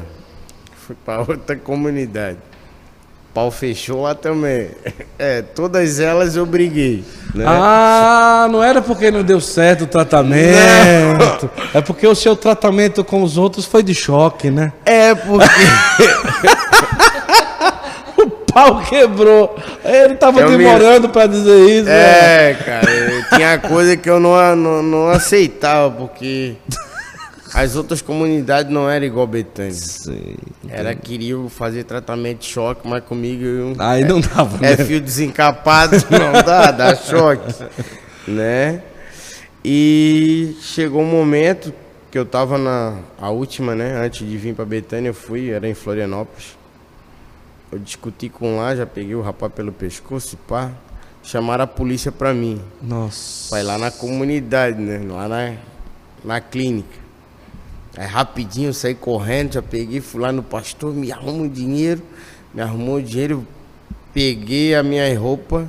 Fui pra outra comunidade. Pau fechou lá também. É, todas elas eu briguei. Né? Ah, não era porque não deu certo o tratamento. É porque o seu tratamento com os outros foi de choque, né? É porque. O pau quebrou. Ele tava Eu me- demorando pra dizer isso. né? É, cara, tinha coisa que eu não, não, não aceitava, porque as outras comunidades não eram igual Betânia. Sim. Era queriam fazer tratamento de choque, mas comigo eu. Aí não dava, né? É fio desencapado, não dá, dá choque, né? E chegou um momento que eu tava na a última, né? Antes de vir pra Betânia, eu fui, era em Florianópolis. Eu discuti com lá, já peguei o rapaz pelo pescoço e pá. Chamaram a polícia pra mim. Nossa. Vai lá na comunidade, né? Lá na, na clínica. Aí rapidinho eu saí correndo, já peguei, fui lá no pastor, me arruma o dinheiro, me arrumou o dinheiro, peguei a minha roupa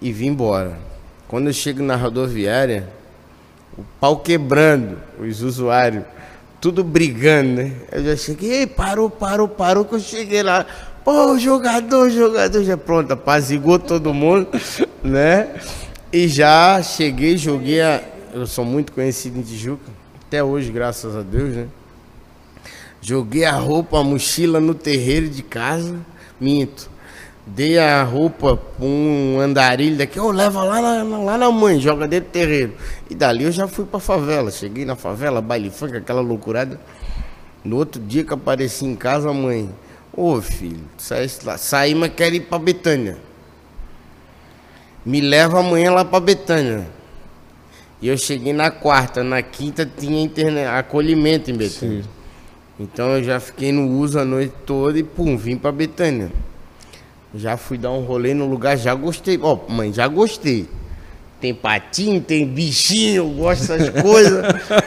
e vim embora. Quando eu chego na rodoviária, o pau quebrando, os usuários, tudo brigando, né? Eu já cheguei, "Ei, parou, parou, parou, que eu cheguei lá. Pô, jogador, jogador, já pronto, apazigou todo mundo, né? E já cheguei, joguei a... Eu sou muito conhecido em Tijuca, até hoje, graças a Deus, né? Joguei a roupa, a mochila no terreiro de casa, minto. Dei a roupa pra um andarilho daqui, ô, leva lá na, lá na mãe, joga dentro do terreiro. E dali eu já fui pra favela. Cheguei na favela, baile funk, aquela loucurada. No outro dia que eu apareci em casa, a mãe, ô filho, sai, saí, mas quero ir pra Betânia. Me leva amanhã lá pra Betânia. E eu cheguei na quarta, na quinta tinha internet, acolhimento em Betânia. Então eu já fiquei no uso a noite toda e pum, vim pra Betânia. Já fui dar um rolê no lugar, já gostei. Ó, mãe, já gostei. Tem patinho, tem bichinho, eu gosto dessas coisas.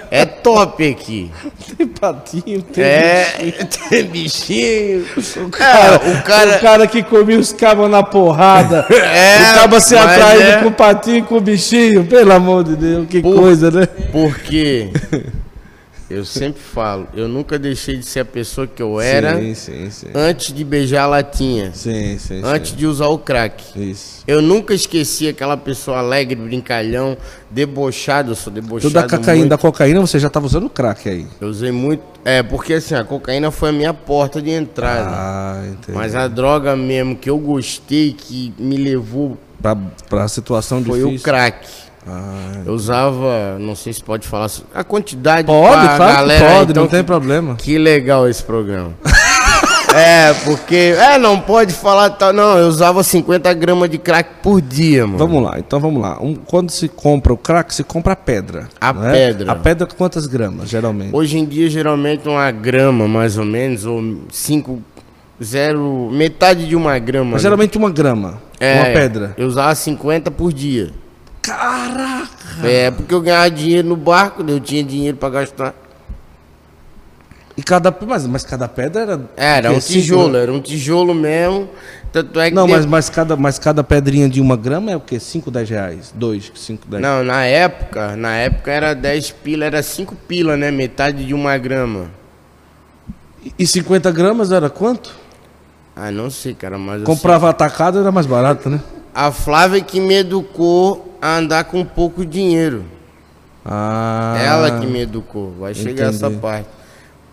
É top aqui. Tem patinho, tem É, bichinho. tem bichinho. O Cara, cara, o cara, o cara que comia os cabos na porrada. É, o cabo se atraindo é. com patinho e com bichinho. Pelo amor de Deus, que Por- coisa, né? Porque eu sempre falo, eu nunca deixei de ser a pessoa que eu era Sim, sim, sim. antes de beijar a latinha, Sim, sim, antes de usar o crack. Isso. Eu nunca esqueci aquela pessoa alegre, brincalhão, debochado, eu sou debochado da cocaína, muito. da cocaína você já tava usando crack aí. Eu usei muito, é, porque assim, a cocaína foi a minha porta de entrada. Ah, entendi. Mas a droga mesmo que eu gostei, que me levou, Pra, pra situação foi difícil. o crack. Ah, Eu usava, não sei se pode falar, a quantidade pode, pra claro galera, pode, então, não tem que- problema. Que legal esse programa. é, porque. É, não pode falar tal. Não, eu usava 50 gramas de crack por dia, mano. Vamos lá, então vamos lá. Um- quando se compra o crack, se compra a pedra. A não é? pedra. A pedra quantas gramas, geralmente? Hoje em dia, geralmente, uma grama, mais ou menos, ou 5. Zero. Metade de uma grama. Mas né? geralmente uma grama. é, uma pedra. Eu usava 50 por dia. Caraca! É, porque eu ganhava dinheiro no barco, eu tinha dinheiro pra gastar. E cada, mas, mas cada pedra era. Era o um tijolo, era um tijolo mesmo. Tanto é que. Não, de- mas, mas, cada, mas cada pedrinha de uma grama é o quê? 5, 10 reais? 2, 5, 10 Não, na época, na época era 10 pila, era 5 pila, né? Metade de uma grama. E 50 gramas era quanto? Ah, não sei, cara, mas Comprava atacado era mais barato, né? A Flávia que me educou a andar com pouco dinheiro. Ah. Ela que me educou. Vai chegar essa entendi. parte.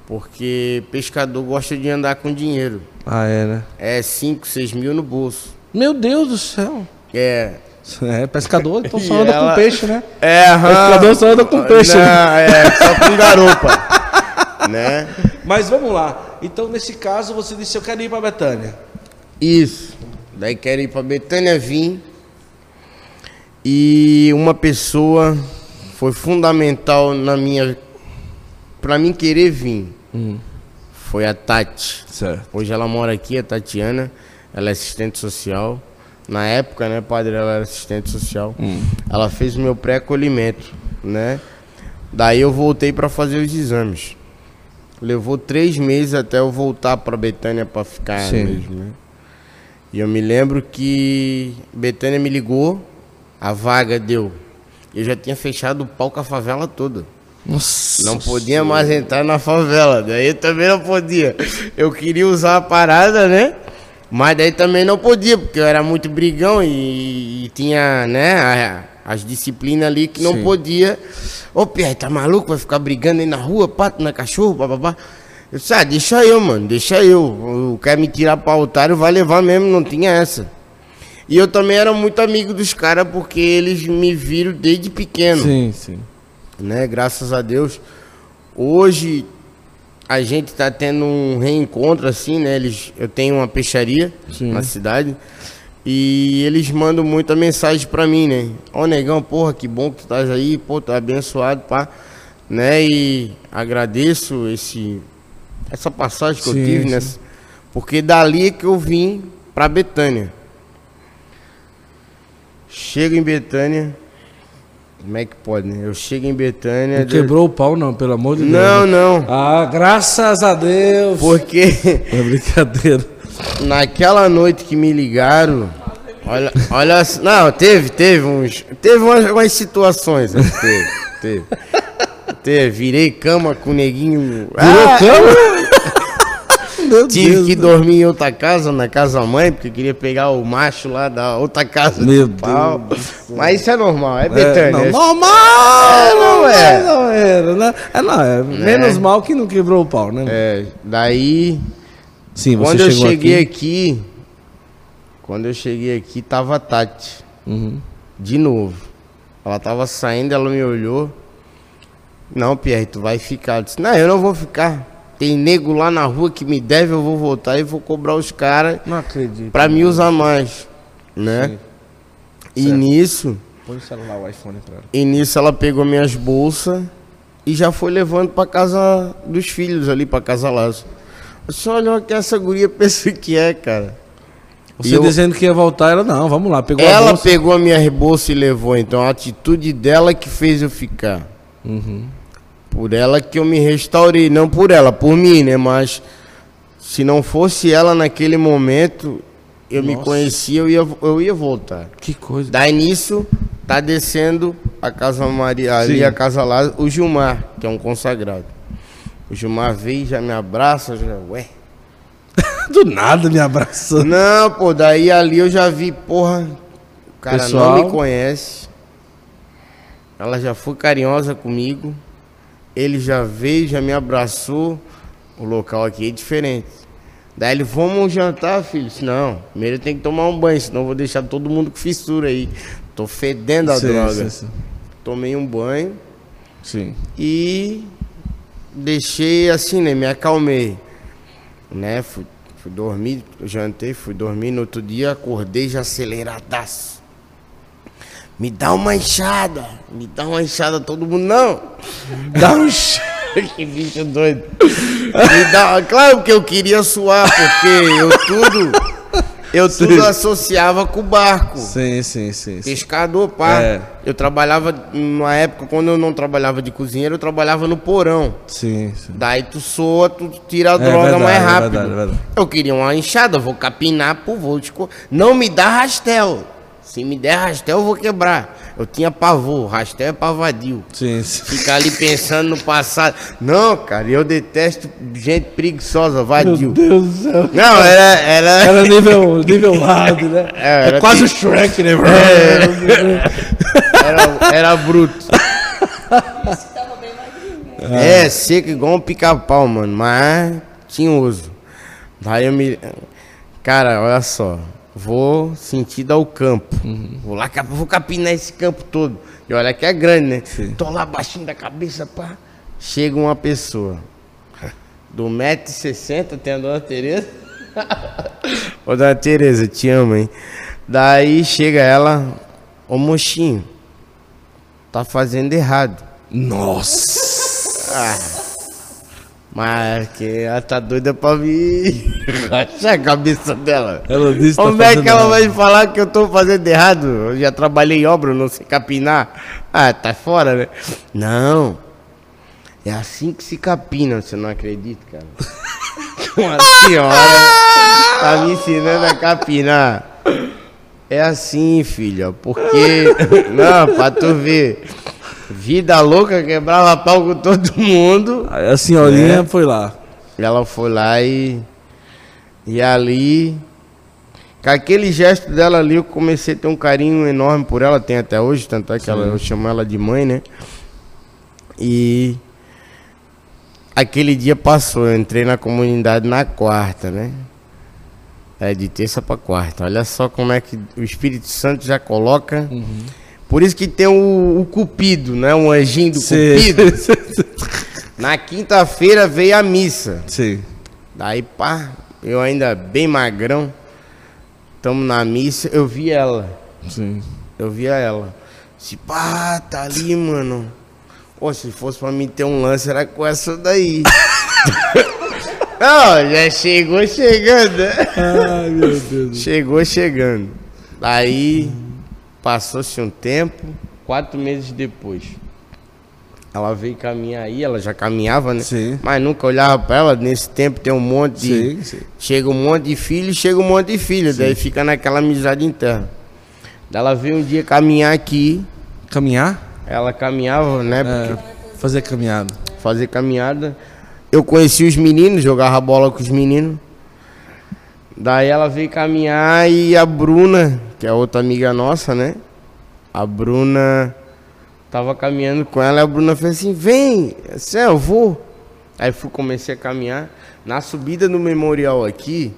Porque pescador gosta de andar com dinheiro. Ah, é, né? É 5, 6 mil no bolso. Meu Deus do céu. É. É, pescador, então só anda ela- com peixe, né? É, aham. Pescador só anda com peixe, Não, né? é, só com garupa. né? Mas vamos lá. Então, nesse caso, você disse: Eu quero ir pra Betânia. Isso. Daí quero ir pra Betânia vim. E uma pessoa foi fundamental na minha. pra mim querer vir. Foi a Tati. Certo. Hoje ela mora aqui, a Tatiana. Ela é assistente social. Na época, né, padre, ela era assistente social. Ela fez o meu pré-acolhimento, né? Daí eu voltei para fazer os exames. Levou três meses até eu voltar para Betânia para ficar Sim. mesmo, né? E eu me lembro que Betânia me ligou, a vaga deu. Eu já tinha fechado o pau com a favela toda. Nossa. Não podia mais entrar na favela. Daí também não podia. Eu queria usar a parada, né? Mas daí também não podia, porque eu era muito brigão e, e tinha, né, a- as disciplinas ali que não Sim. podia. Ô, Pierre, tá maluco? Vai ficar brigando aí na rua, pato, na cachorro, papapá. Eu disse, ah, deixa eu, mano, deixa eu. O quer me tirar pra otário, vai levar mesmo, não tinha essa. E eu também era muito amigo dos caras, porque eles me viram desde pequeno Sim, sim. né? Graças a Deus. Hoje a gente tá tendo um reencontro assim, né? Eles, eu tenho uma peixaria Sim. na cidade e eles mandam muita mensagem pra mim, né? Ó, negão, porra, que bom que tu estás aí, pô, tá abençoado, pá, né? E agradeço esse essa passagem que Sim, eu tive, né? Porque dali é que eu vim pra Betânia. Chego em Betânia, como é que pode, né? Eu chego em Betânia. Não quebrou o pau, não, pelo amor de Deus. Não, né? não. Ah, graças a Deus. Porque É brincadeira. naquela noite que me ligaram, olha, olha, não, teve, teve uns, teve umas, umas situações, né? teve, teve, virei cama com o neguinho, Virou Ah, cama? Meu tive Deus. que dormir em outra casa, na casa mãe, porque queria pegar o macho lá da outra casa. Meu do pau. Deus Mas isso é normal, é É, Betânia. é- normal! não é. Não era, né? É, não, é menos mal que não quebrou o pau, né? é, daí Sim, você Quando eu cheguei aqui. aqui. quando eu cheguei aqui, tava a Tati, Uhum. de novo. Ela tava saindo, ela me olhou. Não, Pierre, tu vai ficar. Eu disse, não, eu não vou ficar. Tem nego lá na rua que me deve, eu vou voltar e vou cobrar os caras Não acredito. pra me usar mais, né? Sim. E Certo. nisso, Põe o celular, o iPhone pra ela. e nisso ela pegou minhas bolsas e já foi levando pra casa dos filhos ali, pra casa Lazo. Você olha que essa guria pensa que é, cara. Você eu- dizendo que ia voltar, ela não, vamos lá, pegou a Ela bolsa. pegou a minha bolsa e levou, então a atitude dela que fez eu ficar. Uhum. Por ela que eu me restaurei, não por ela, por mim, né? Mas se não fosse ela naquele momento, eu me Nossa. conhecia, eu ia, eu ia voltar. Que coisa. Daí nisso, tá descendo a Casa Maria, ali Sim. a Casa lá, o Gilmar, que é um consagrado. O Gilmar veio, já me abraça, já, ué. Do nada me abraçando. Não, pô, daí ali eu já vi, porra, o cara Pessoal. não me conhece. Ela já foi carinhosa comigo. Ele já veio, já me abraçou. O local aqui é diferente. Daí ele, vamos jantar, filho? Disse, Não, primeiro eu tenho que tomar um banho, senão eu vou deixar todo mundo com fissura aí. Tô fedendo a Sim, droga. sim, sim. Tomei um banho Sim. e deixei assim, né? Me acalmei. Né? Fui, fui dormir, jantei, fui dormir no outro dia, acordei já aceleradaço. Me dá uma enxada, me dá uma enxada, todo mundo, não. Dá um que bicho doido. Me dá, claro que eu queria suar, porque eu tudo, eu tudo Sim. associava com o barco. Sim, sim, sim. sim. Pescador, pá. É. Eu trabalhava, numa época, quando eu não trabalhava de cozinheiro, eu trabalhava no porão. Sim, sim. Daí tu soa, tu tira a É droga verdade, mais é rápido. verdade, é verdade. Eu queria uma enxada, vou capinar, pô, vou Não me dá rastel. Se me der rastel, eu vou quebrar. Eu tinha pavor, rastel é pavadio. Sim, sim. Ficar ali pensando no passado. Não, cara, eu detesto gente preguiçosa, Meu vadio. Deus do céu. Não, era. era... Era nível, nível hard, né? É, É, era quase o tipo- Shrek, né? Era, era bruto. Magrinha. É, seco igual um pica-pau, mano. Mas tinhoso. Daí eu me. Cara, olha só. Vou sentido ao campo. Vou lá, vou capinar esse campo todo. E olha que é grande, né? Sim. Tô lá baixinho da cabeça, pá. Chega uma pessoa. Do 1,60m, tem a dona Tereza. Ô, dona Tereza, te amo, hein? Daí chega ela. Ô, mochinho. Tá fazendo errado. Nossa. Mas que ela tá doida pra me rachar a cabeça dela. Ela disse tá Como é que ela errado. vai falar que eu tô fazendo errado? Eu já trabalhei em obra, não sei capinar. Ah, tá fora, né? Não. É assim que se capina, você não acredita, cara? Uma senhora tá me ensinando a capinar. É assim, filha, porque. Não, pra tu ver. Vida louca quebrava pau com todo mundo. Aí a senhorinha É. foi lá. Ela foi lá e. E ali. Com aquele gesto dela ali, eu comecei a ter um carinho enorme por ela, tem até hoje, tanto é que ela, eu chamo ela de mãe, né? E. Aquele dia passou, eu entrei na comunidade na quarta, né? É de terça pra quarta. Olha só como é que o Espírito Santo já coloca. Por isso que tem o, o Cupido, né? Um anjinho do Sim. Cupido. Na quinta-feira veio a missa. Sim. Daí, pá, eu ainda bem magrão. Tamo na missa, eu vi ela. Sim. Eu via ela. Se pá, tá ali, mano. Pô, se fosse pra mim ter um lance, era com essa daí. Não, já chegou chegando. Ai, meu Deus. Chegou chegando. Aí passou-se um tempo, quatro meses depois. Ela veio caminhar aí, ela já caminhava, né? Sim. Mas nunca olhava pra ela. Nesse tempo tem um monte de. Sim, sim. Chega um monte de filho, chega um monte de filho. Daí fica naquela amizade interna. Daí ela veio um dia caminhar aqui. Caminhar? Ela caminhava, né? É, fazer caminhada. fazer caminhada. Eu conheci os meninos, jogava bola com os meninos. Daí ela veio caminhar e a Bruna, que é outra amiga nossa, né? A Bruna tava caminhando com ela e a Bruna fez assim, vem, assim, eu vou. Aí fui, comecei a caminhar. Na subida no memorial aqui,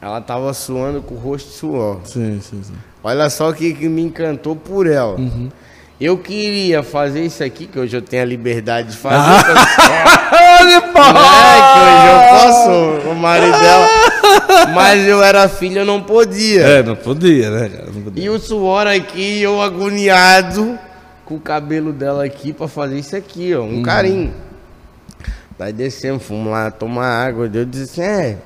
ela tava suando com o rosto de suor. Sim, sim, sim. Olha só o que, que me encantou por ela. Eu queria fazer isso aqui, que hoje eu tenho a liberdade de fazer. Olha, É, que hoje eu posso, o marido dela. Mas eu era filho, eu não podia. É, não podia, né, cara? Não podia. E o suor aqui, eu agoniado, com o cabelo dela aqui pra fazer isso aqui, ó, um carinho. Daí descemos, fomos lá tomar água. Eu disse assim, é,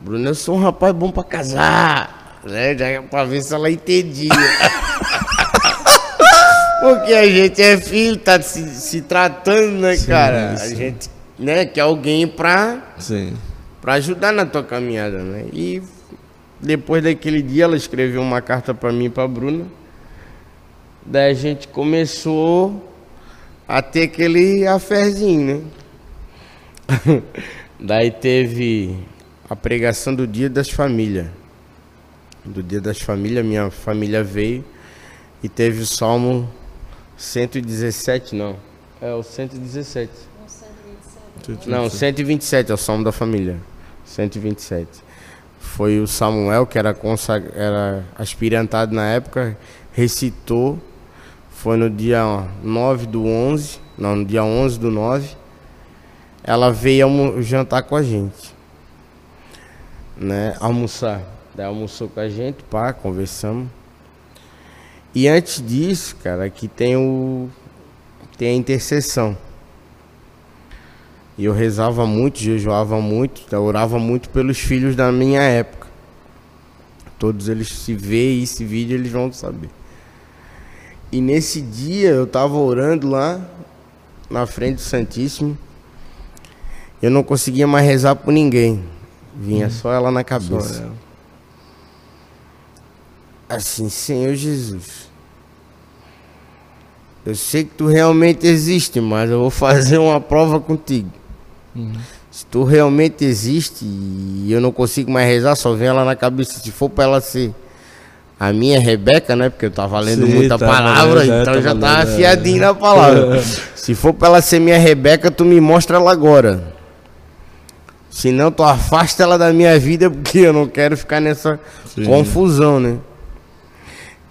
Bruno, eu sou um rapaz bom pra casar. Né? Já é pra ver se ela entendia. Porque a gente é filho, tá se, se tratando, né, Sim, cara? sim. A gente, né, quer alguém pra, Sim. pra ajudar na tua caminhada, né? E depois daquele dia ela escreveu uma carta pra mim e pra Bruna. Daí a gente começou a ter aquele aferzinho, né? Daí teve a pregação do Dia das Famílias. Do Dia das Famílias, minha família veio e teve o Salmo 117, não. É o 117. Não, 127 é o Salmo da Família. 127. Foi o Samuel, que era, consag... era aspirantado na época, recitou. Foi no dia 9 do 11, não, no dia 11 do 9. Ela veio almo- jantar com a gente. Né? Almoçar. Daí almoçou com a gente, pá, conversamos. E antes disso, cara, aqui tem o tem a intercessão. E eu rezava muito, jejuava muito, orava muito pelos filhos da minha época. Todos eles se vê esse vídeo, eles vão saber. E nesse dia eu tava orando lá na frente do Santíssimo. Eu não conseguia mais rezar por ninguém. Vinha só ela na cabeça. Assim, Senhor Jesus, eu sei que tu realmente existe, mas eu vou fazer uma prova contigo. Se tu realmente existe e eu não consigo mais rezar, só vem ela na cabeça. Se for pra ela ser a minha Rebeca, né? Porque eu tava lendo Sim, muita tá palavra, lendo, é, então eu já tava lendo, é. afiadinho na palavra. Se for pra ela ser minha Rebeca, tu me mostra ela agora. Se não, tu afasta ela da minha vida, porque eu não quero ficar nessa Sim. confusão, né?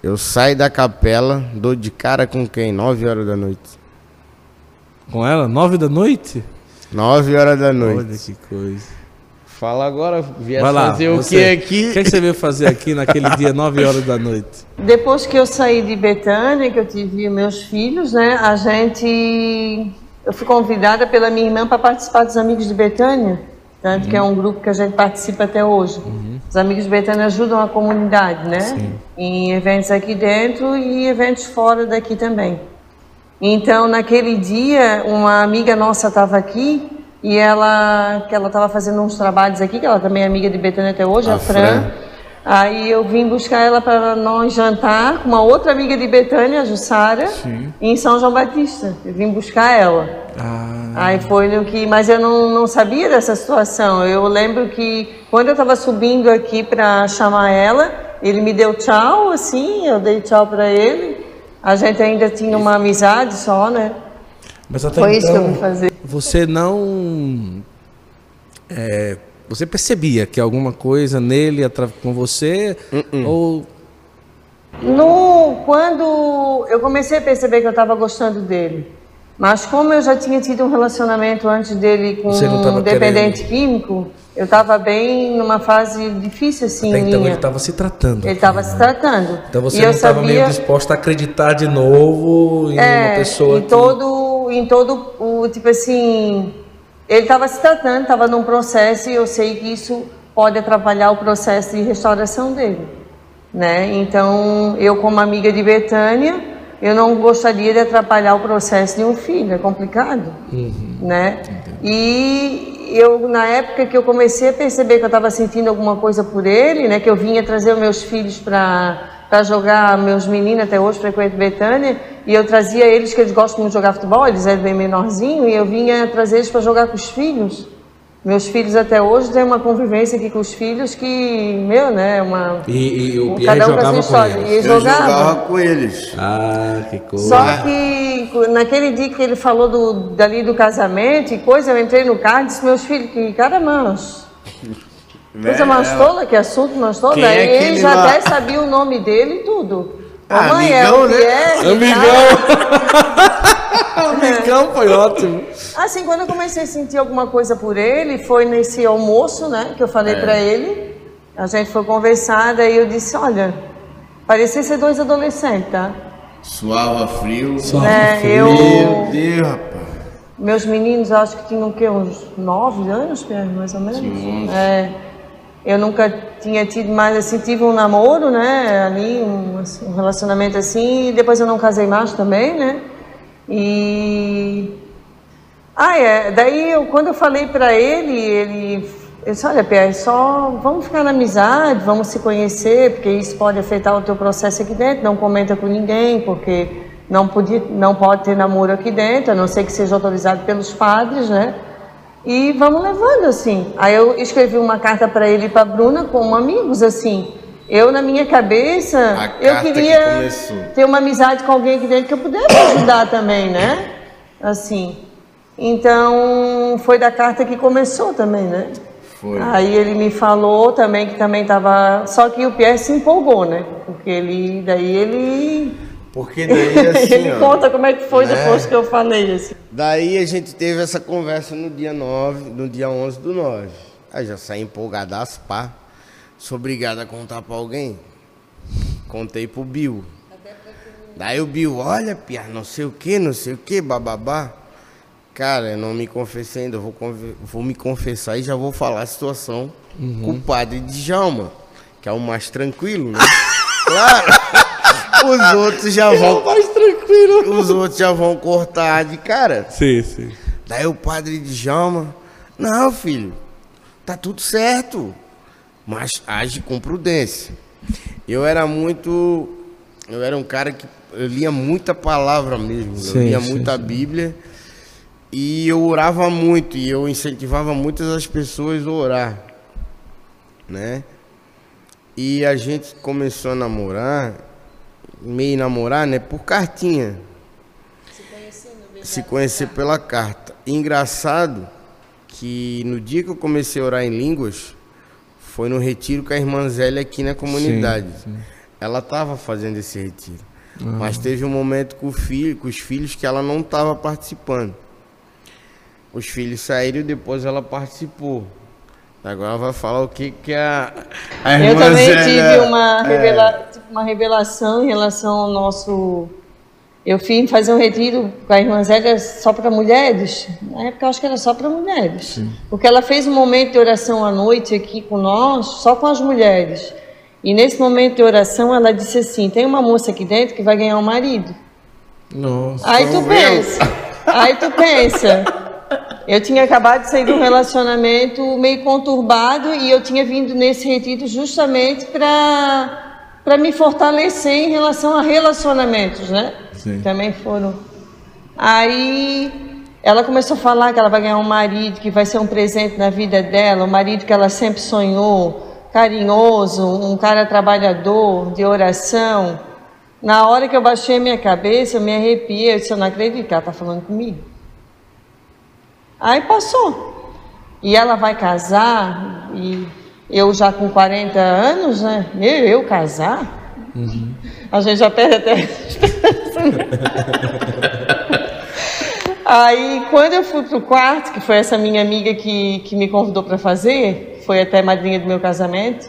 Eu saio da capela, dou de cara com quem? 9 horas da noite. Com ela? Nove da noite? 9 horas da noite. Olha que coisa. Fala agora, vier Vai lá. fazer o que aqui? O que, é que você veio fazer aqui naquele dia, nove horas da noite? Depois que eu saí de Betânia, que eu tive meus filhos, né, a gente, eu fui convidada pela minha irmã para participar dos Amigos de Betânia, tanto que é um grupo que a gente participa até hoje. Os Amigos de Betânia ajudam a comunidade, né, em eventos aqui dentro e eventos fora daqui também. Então, naquele dia, uma amiga nossa estava aqui e ela, que ela estava fazendo uns trabalhos aqui, que ela também é amiga de Betânia até hoje, a, A Fran. Fran. Aí eu vim buscar ela para nós jantar com uma outra amiga de Betânia, a Jussara, em São João Batista. Eu vim buscar ela. Ah, Aí foi no que, mas eu não, não sabia dessa situação. Eu lembro que quando eu estava subindo aqui para chamar ela, ele me deu tchau, assim, eu dei tchau para ele. A gente ainda tinha uma amizade só, né? mas até Foi isso que eu então, vim fazer. você não... é, você percebia que alguma coisa nele com você? Ou... No, quando eu comecei a perceber que eu estava gostando dele, mas como eu já tinha tido um relacionamento antes dele com um dependente químico, eu estava bem numa fase difícil assim Até então minha. ele estava se tratando. Ele estava se tratando. Então você e não estava meio sabia disposta a acreditar de novo em uma é, pessoa em que... todo, em todo o tipo assim, ele estava se tratando, estava num processo e eu sei que isso pode atrapalhar o processo de restauração dele, né? Então eu como amiga de Betânia, eu não gostaria de atrapalhar o processo de um filho, é complicado, né? E eu na época que eu comecei a perceber que eu estava sentindo alguma coisa por ele, né? Que eu vinha trazer os meus filhos para para jogar, meus meninos até hoje frequentam Betânia, e eu trazia eles, que eles gostam muito de jogar futebol, eles eram bem menorzinhos, e eu vinha trazer eles para jogar com os filhos. Meus filhos até hoje têm uma convivência aqui com os filhos que, meu, né, é uma... E, e o um Pierre cada um jogava com história. ele. E eles Eu jogavam. jogava com eles. Ah, que coisa. Só que naquele dia que ele falou do, dali do casamento e coisa, eu entrei no carro e disse, meus filhos, que cara manso. Coisa mais tola, que assunto mais tola. Quem Daí é ele aquele já lá? até sabia o nome dele e tudo. Ah, Mamãe, é amigão, né? Pierre. Amigão foi ótimo. Assim, quando eu comecei a sentir alguma coisa por ele, foi nesse almoço, né, que eu falei pra ele. A gente foi conversar, daí eu disse, olha, parecia ser dois adolescentes, tá? Suava frio. Suava né? frio. Eu, Meu Deus, rapaz. meus meninos, acho que tinham o quê? Uns nove anos, mais ou menos? Sim. É, eu nunca tinha tido mais assim, tive um namoro, né? Ali, um, assim, um relacionamento assim, e depois eu não casei mais também, né? E. Ah, é. Daí, eu, quando eu falei pra ele, ele. Eu disse, olha, Pierre, só vamos ficar na amizade, vamos se conhecer, porque isso pode afetar o teu processo aqui dentro, não comenta com ninguém, porque não, podia, não pode ter namoro aqui dentro, a não ser que seja autorizado pelos padres, né? E vamos levando assim. Aí eu escrevi uma carta para ele e para Bruna como amigos assim. Eu na minha cabeça, A eu que queria começou. ter uma amizade com alguém aqui dentro que eu pudesse ajudar também, né? Assim. Então, foi da carta que começou também, né? Foi. Aí ele me falou também que também estava. Só que o Pierre se empolgou, né? Porque ele. Daí ele. Porque daí assim, ele ó, conta como é que foi né? depois que eu falei, assim. Daí a gente teve essa conversa no dia 9, no dia 11 do 9. Aí já saí empolgadaço, pá. Sou obrigado a contar pra alguém. Contei pro Bill. Daí o Bill, olha, Pia, não sei o que, não sei o que, bababá. Cara, eu não me confessei ainda, eu vou, vou me confessar e já vou falar a situação com o padre Djalma, que é o mais tranquilo, né? claro. Os outros já vão. Mais tranquilo. Os outros já vão cortar de cara. Sim, sim. Daí o padre Djalma, não, filho, tá tudo certo, mas age com prudência. Eu era muito, eu era um cara que eu lia muita palavra mesmo, eu Sim, lia sim, muita sim. Bíblia e eu orava muito e eu incentivava muitas as pessoas a orar, né? E a gente começou a namorar, meio namorar, né, por cartinha se conhecer pela carta. Engraçado que no dia que eu comecei a orar em línguas, foi no retiro com a irmã Zélia aqui na comunidade. sim. Ela estava fazendo esse retiro. Mas teve um momento com, o filho, com os filhos que ela não estava participando. Os filhos saíram e depois ela participou. Agora ela vai falar o que, que a, a Eu também tive uma, é, revela- tive uma revelação em relação ao nosso. Eu fui fazer um retiro com a irmã Zélia só para mulheres. Na época eu acho que era só para mulheres. Porque ela fez um momento de oração à noite aqui com nós, só com as mulheres. E nesse momento de oração ela disse assim: tem uma moça aqui dentro que vai ganhar um marido. Nossa. Aí tu pensa, aí tu pensa. Eu tinha acabado de sair de um relacionamento meio conturbado e eu tinha vindo nesse retiro justamente para para me fortalecer em relação a relacionamentos, né? Sim. Também foram. Aí ela começou a falar que ela vai ganhar um marido que vai ser um presente na vida dela, um marido que ela sempre sonhou, carinhoso, um cara trabalhador, de oração. Na hora que eu baixei a minha cabeça, eu me arrepiei, eu disse, eu não acredito que ela está falando comigo. Aí passou. E ela vai casar, e eu já com 40 anos, né? Eu, eu casar? A gente já perde até a esperança? Aí, quando eu fui pro quarto, que foi essa minha amiga que, que me convidou para fazer, foi até madrinha do meu casamento,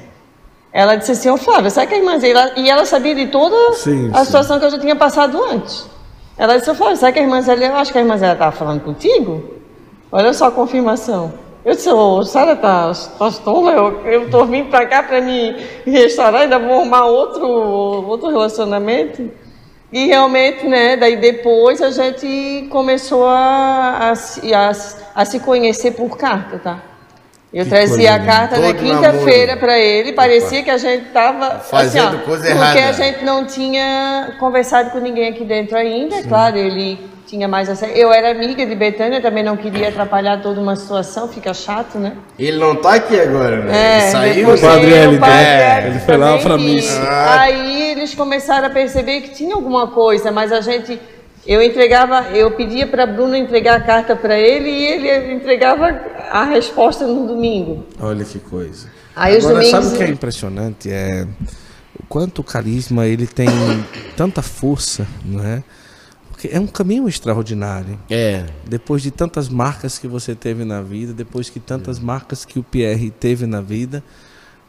ela disse assim, ô Flávia, sabe que a irmã Zélia... E ela sabia de toda Sim, a sim. situação que eu já tinha passado antes. Ela disse, ô Flávia, sabe que a irmã Zélia... Eu acho que a irmã Zélia estava falando contigo. Olha só a confirmação. Eu disse, ô, Sara, tá, tá? Eu, eu tô vindo pra cá para me restaurar, ainda vou arrumar outro, outro relacionamento. E realmente, né, daí depois a gente começou a, a, se- a, a se conhecer por carta, tá? Eu Que trazia coisa a carta na quinta-feira para ele, parecia que a gente estava Fazendo assim, ó, coisa Porque errada. a gente não tinha conversado com ninguém aqui dentro ainda, é claro, ele tinha mais acesso. Eu era amiga de Betânia, também não queria atrapalhar toda uma situação, fica chato, né? Ele não tá aqui agora, né? É, ele saiu, O padre né? Hélio Ele foi lá pra missa. Ah. Aí eles começaram a perceber que tinha alguma coisa, mas a gente, eu entregava, eu pedia para Bruno entregar a carta para ele e ele entregava a resposta no domingo. Olha que coisa. Aí os Agora, domingos- sabe o que é impressionante? É o quanto o carisma ele tem tanta força, não é? É um caminho extraordinário. É. Depois de tantas marcas que você teve na vida, depois que tantas marcas que o Pierre teve na vida,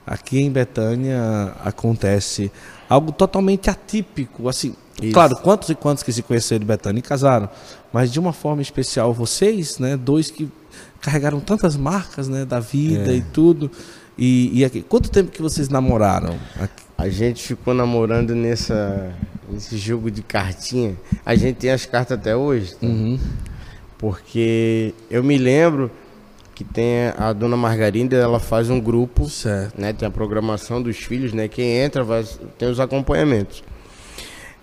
aqui em Betânia acontece algo totalmente atípico, assim, Isso. Claro, quantos e quantos que se conheceram de Betânia e casaram, mas de uma forma especial vocês, né, dois que carregaram tantas marcas, né, da vida é. e tudo. E, e aqui, quanto tempo que vocês namoraram? Aqui? A gente ficou namorando nessa, nesse jogo de cartinha. A gente tem as cartas até hoje. Tá? Uhum. Porque eu me lembro que tem a dona Margarida, ela faz um grupo, certo. né? Tem a programação dos filhos, né? Quem entra vai tem os acompanhamentos.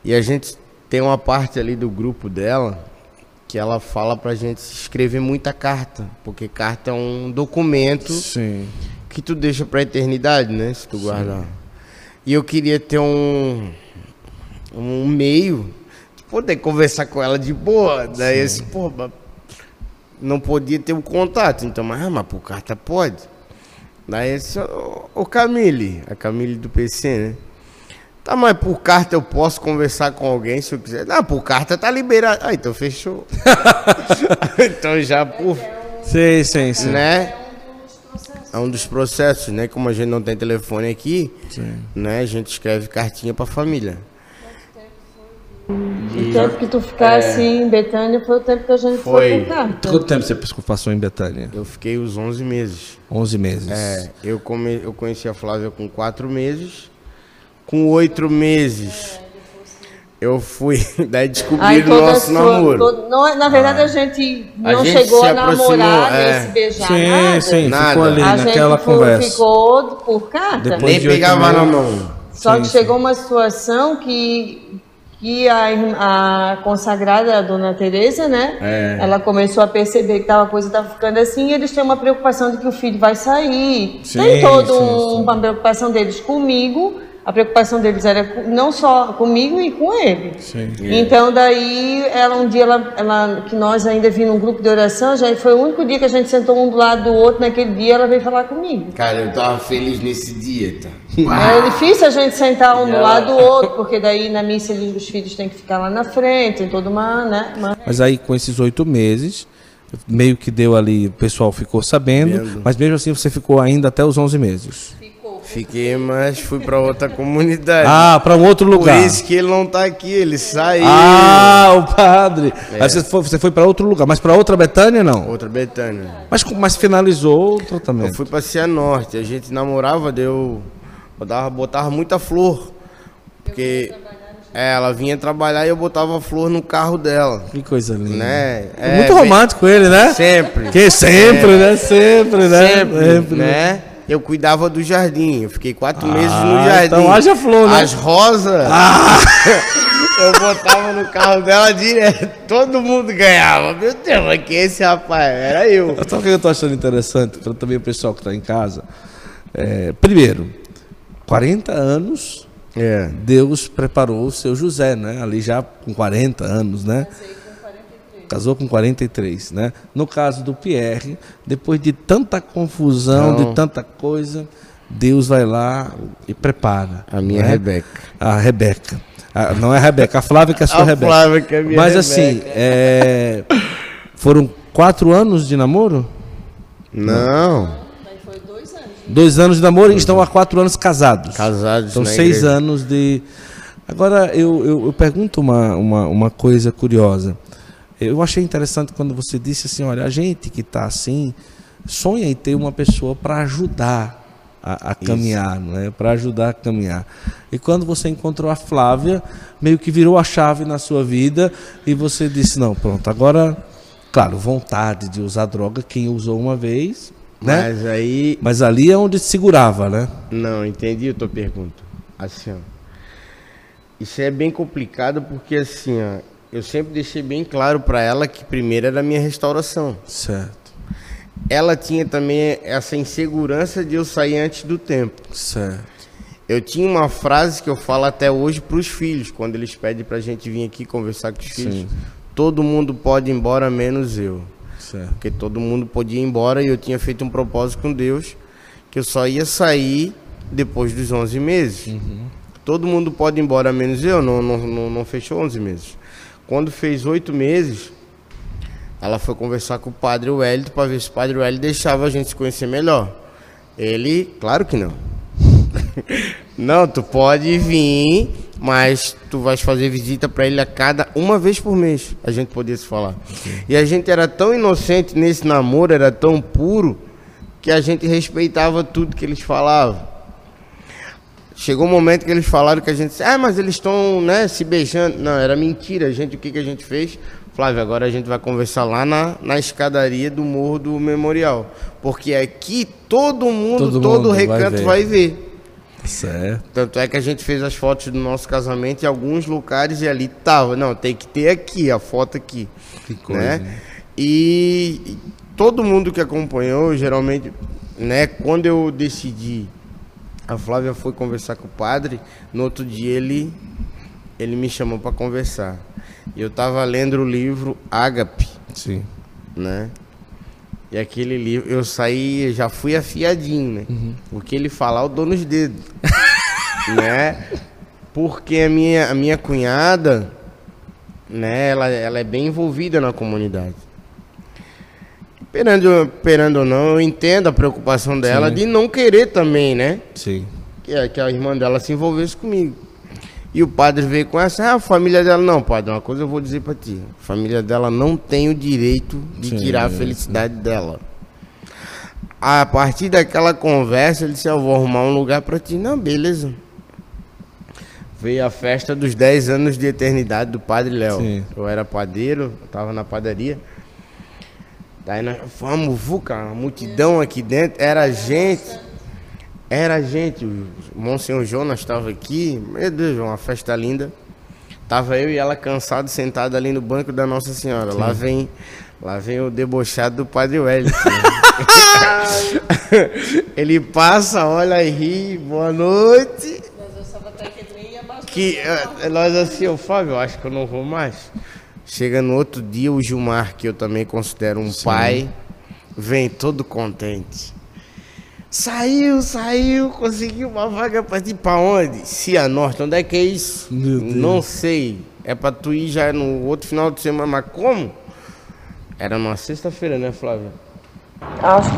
E a gente tem uma parte ali do grupo dela que ela fala pra gente escrever muita carta, porque carta é um documento Sim. que tu deixa pra eternidade, né? Se tu guardar. E eu queria ter um, um meio de poder conversar com ela de boa. Daí esse, pô, não podia ter o um contato. Então, mas, ah, mas por carta pode. Daí esse, o, o Camille, a Camille do PC, né? Tá, mas por carta eu posso conversar com alguém se eu quiser. Não, por carta tá liberado. Ah, então fechou. então já por. Sim, sim, sim. Né? É um dos processos, né? Como a gente não tem telefone aqui, Sim. né? A gente escreve cartinha para a família. O tempo que tu ficasse é... em Betânia foi o tempo que a gente foi, foi carta. Quanto tempo você passou em Betânia? Eu fiquei os 11 meses. 11 meses. É, eu, come, eu conheci a Flávia com 4 meses. Com 8 meses, eu fui, daí descobri o nosso sua, namoro. Todo, não, na verdade, ah. a gente não a gente chegou a namorar, é. nem se beijar, sim, nada. Sim, nada. ficou ali a naquela gente conversa. ficou por carta. Depois nem de pegava na mão. Só sim, que sim. chegou uma situação que, que a, a consagrada, a dona Tereza, né? É. Ela começou a perceber que tava, a coisa estava ficando assim e eles têm uma preocupação de que o filho vai sair. Sim, Tem toda um, uma preocupação deles comigo a preocupação deles era não só comigo e com ele. Sim. Então daí ela um dia ela, ela que nós ainda vimos um grupo de oração, já foi o único dia que a gente sentou um do lado do outro naquele dia ela veio falar comigo. Cara, eu tava feliz nesse dia, tá? É difícil a gente sentar um do lado do outro, porque daí na missa os filhos têm que ficar lá na frente, tem toda uma, né? Uma... Mas aí com esses oito meses meio que deu ali, o pessoal ficou sabendo, Vendo. mas mesmo assim você ficou ainda até os 11 meses. Fiquei, mas fui para outra comunidade. Ah, para um outro lugar. Por isso que ele não está aqui, ele saiu. Ah, o padre. É. Aí você foi, você foi para outro lugar, mas para outra Betânia não? Outra Betânia. Mas, mas finalizou o tratamento? Eu fui para Cianorte, a gente namorava, deu. Botava, botava muita flor. Porque. É, ela vinha trabalhar e eu botava flor no carro dela. Que coisa linda. Né? É, Muito romântico ele, né? Sempre. Que sempre, né? Sempre, né? Sempre, sempre né? Eu cuidava do jardim. Eu fiquei quatro ah, meses no jardim. Então haja flor, né? As rosas, ah. eu botava no carro dela direto. Todo mundo ganhava. Meu Deus, mas que esse rapaz? Era eu. Sabe o que eu tô achando interessante? Para também o pessoal que está em casa. É, primeiro, 40 anos, é. Deus preparou o seu José, né? Ali já com 40 anos, né? Casou com 43, né? No caso do Pierre, depois de tanta confusão, Não. de tanta coisa, Deus vai lá e prepara. A minha né? Rebeca. A Rebeca. A, não é a Rebeca, a Flávia que é a sua a Rebeca. Flávia que é a minha Mas assim, Rebeca. assim, é, foram quatro anos de namoro? Não. Dois anos de namoro e estão há quatro anos casados. Casados. São seis igreja. anos de. Agora eu, eu, eu pergunto uma, uma, uma coisa curiosa. Eu achei interessante quando você disse assim, olha, a gente que está assim sonha em ter uma pessoa para ajudar a, a caminhar, né? para ajudar a caminhar. E quando você encontrou a Flávia, meio que virou a chave na sua vida e você disse, não, pronto, agora, claro, vontade de usar droga, quem usou uma vez, né? Mas aí... Mas ali é onde segurava, né? Não, entendi a tua pergunta. Assim, ó. Isso é bem complicado porque assim, ó, eu sempre deixei bem claro para ela que primeiro era a minha restauração. Certo. Ela tinha também essa insegurança de eu sair antes do tempo. Certo. Eu tinha uma frase que eu falo até hoje para os filhos, quando eles pedem para a gente vir aqui conversar com os Sim. filhos. Todo mundo pode ir embora, menos eu. Certo. Porque todo mundo podia ir embora e eu tinha feito um propósito com Deus que eu só ia sair depois dos 11 meses. Uhum. Todo mundo pode ir embora, menos eu. Não, não, não, não fechou 11 meses. Quando fez oito meses, ela foi conversar com o padre Wellington para ver se o padre Wellington deixava a gente se conhecer melhor. Ele, claro que não. não, tu pode vir, mas tu vais fazer visita para ele a cada uma vez por mês, a gente podia se falar. E a gente era tão inocente nesse namoro, era tão puro, que a gente respeitava tudo que eles falavam. Chegou um momento que eles falaram que a gente, ah, mas eles estão, né, se beijando. Não, era mentira. Gente, o que, que a gente fez? Flávio, agora a gente vai conversar lá na, na escadaria do Morro do Memorial. Porque aqui todo mundo, todo, todo mundo recanto vai ver. vai ver. Certo. Tanto é que a gente fez as fotos do nosso casamento em alguns lugares e ali tava. Não, tem que ter aqui, a foto aqui. Que coisa. Né? E todo mundo que acompanhou, geralmente, né, quando eu decidi, a Flávia foi conversar com o padre, no outro dia ele ele me chamou para conversar. E eu tava lendo o livro Ágape. Sim. Né? E aquele livro, eu saí, já fui afiadinho, né? Uhum. Porque ele fala, eu dou nos dedos. né? Porque a minha, a minha cunhada, né, ela, ela é bem envolvida na comunidade. Esperando, esperando ou não, eu entendo a preocupação dela Sim. de não querer também, né? Sim. Que, que a irmã dela se envolvesse comigo. E o padre veio com essa, ah, a família dela, não, padre, uma coisa eu vou dizer para ti. A família dela não tem o direito de Sim, tirar a felicidade dela. A partir daquela conversa, ele disse, eu vou arrumar um lugar para ti. Não, beleza. Veio a festa dos 10 anos de eternidade do Padre Léo. Eu era padeiro, eu tava na padaria. Daí nós fomos, VUCA, a multidão aqui dentro, era gente era gente, o Monsenhor Jonas estava aqui, meu Deus, uma festa linda. Tava eu e ela cansado, sentado ali no banco da Nossa Senhora. Lá vem, lá vem o debochado do Padre Wellington. Ele passa, olha e ri, boa noite. Que eh, nós assim, o Fábio, acho que eu não vou mais. Chega no outro dia o Gilmar, que eu também considero um Sim. pai, vem todo contente. Saiu, saiu, conseguiu uma vaga pra ir pra onde? Cianorte, onde é que é isso? Não sei. É pra tu ir já no outro final de semana, mas como? Era numa sexta-feira, né, Flávia? Acho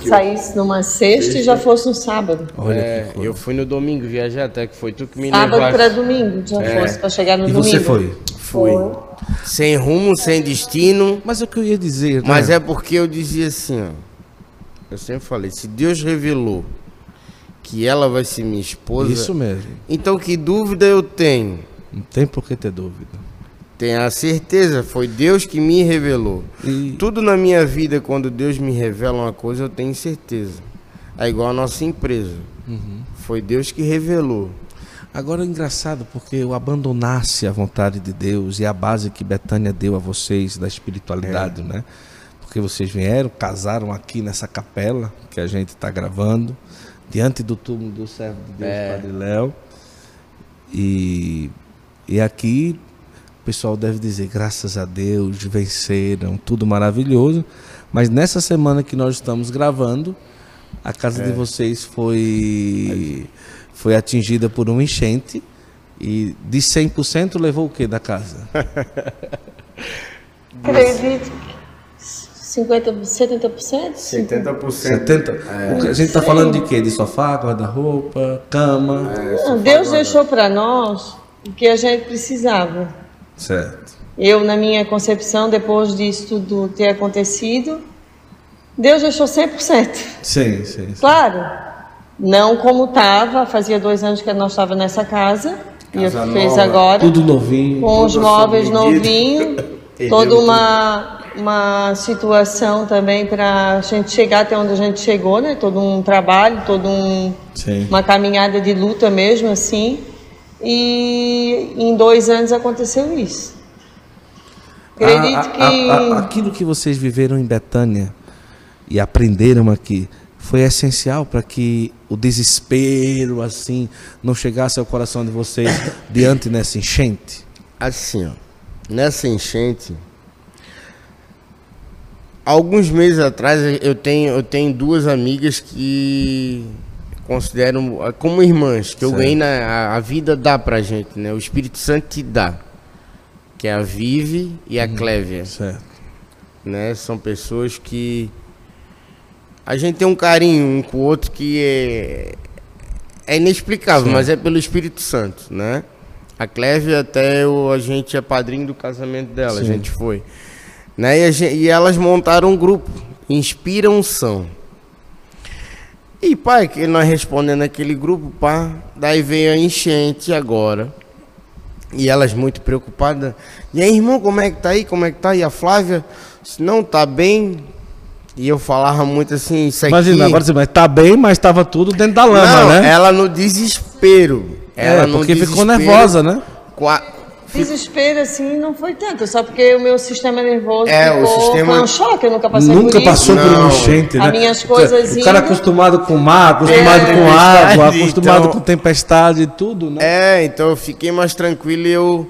que saísse numa sexta e já fosse no sábado. Olha é, eu fui no domingo viajar, até que foi tu que me sábado levaste. Sábado pra domingo, já é. fosse pra chegar no e domingo. E você foi? Fui. Foi. Sem rumo, sem destino. Mas é o que eu ia dizer, né? Mas é porque eu dizia assim, ó. Eu sempre falei, se Deus revelou que ela vai ser minha esposa. Isso mesmo. Então que dúvida eu tenho? Não tem por que ter dúvida. Tenha a certeza, foi Deus que me revelou. E... Tudo na minha vida, quando Deus me revela uma coisa, eu tenho certeza. É igual a nossa empresa. Uhum. Foi Deus que revelou. Agora é engraçado porque eu abandonasse a vontade de Deus e a base que Betânia deu a vocês da espiritualidade, é. né? porque vocês vieram, casaram aqui nessa capela que a gente está gravando, diante do túmulo do servo de Deus, é. Padre Léo. E, e aqui o pessoal deve dizer, graças a Deus, venceram, tudo maravilhoso. Mas nessa semana que nós estamos gravando, a casa é. de vocês foi, foi atingida por um enchente. E de 100% levou o que da casa? Acredito 50, 70%? 70%. 70%? É. A gente está falando de quê? De sofá, guarda-roupa, cama? É, sofá, Deus guarda deixou para nós o que a gente precisava. Certo. Eu, na minha concepção, depois disso tudo ter acontecido, Deus deixou 100%. Sim, sim. sim. Claro. Não como estava, fazia dois anos que nós estávamos nessa casa. Casa e eu fez agora. Tudo novinho. Com os móveis novinhos. toda uma uma situação também para a gente chegar até onde a gente chegou, né? Todo um trabalho, todo um Sim. uma caminhada de luta mesmo assim. E em dois anos aconteceu isso. Acredito a, a, que a, aquilo que vocês viveram em Betânia e aprenderam aqui foi essencial para que o desespero assim não chegasse ao coração de vocês diante dessa enchente. Assim, ó, nessa enchente alguns meses atrás eu tenho, eu tenho duas amigas que considero como irmãs, que certo. eu ganhei na a, a, vida dá pra gente, né? O Espírito Santo te dá. Que é a Vive e a uhum. Clévia. Certo. Né? São pessoas que a gente tem um carinho um com o outro que é, é inexplicável, Sim. mas é pelo Espírito Santo, né? A Cleve até eu, a gente é padrinho do casamento dela, Sim. a gente foi. Né? E, a gen- e elas montaram um grupo, Inspira Unção. E pai, que nós respondendo aquele grupo, pá, daí veio a enchente agora. E elas muito preocupadas. E aí, irmão, como é que tá aí? Como é que tá? E a Flávia, disse, não, tá bem. E eu falava muito assim, isso aqui... Imagina, agora você mas tá bem, mas tava tudo dentro da lama, não, né? ela no desespero. Ela é, porque ficou nervosa, né? qua- Desespero, assim, não foi tanto, só porque o meu sistema nervoso É, o ficou, sistema- foi um choque, eu nunca passei Nunca por isso. passou por Não. uma enchente, né? As minhas coisas O cara acostumado com mar, acostumado É, com água, acostumado então- com tempestade e tudo, né? É, então eu fiquei mais tranquilo e eu,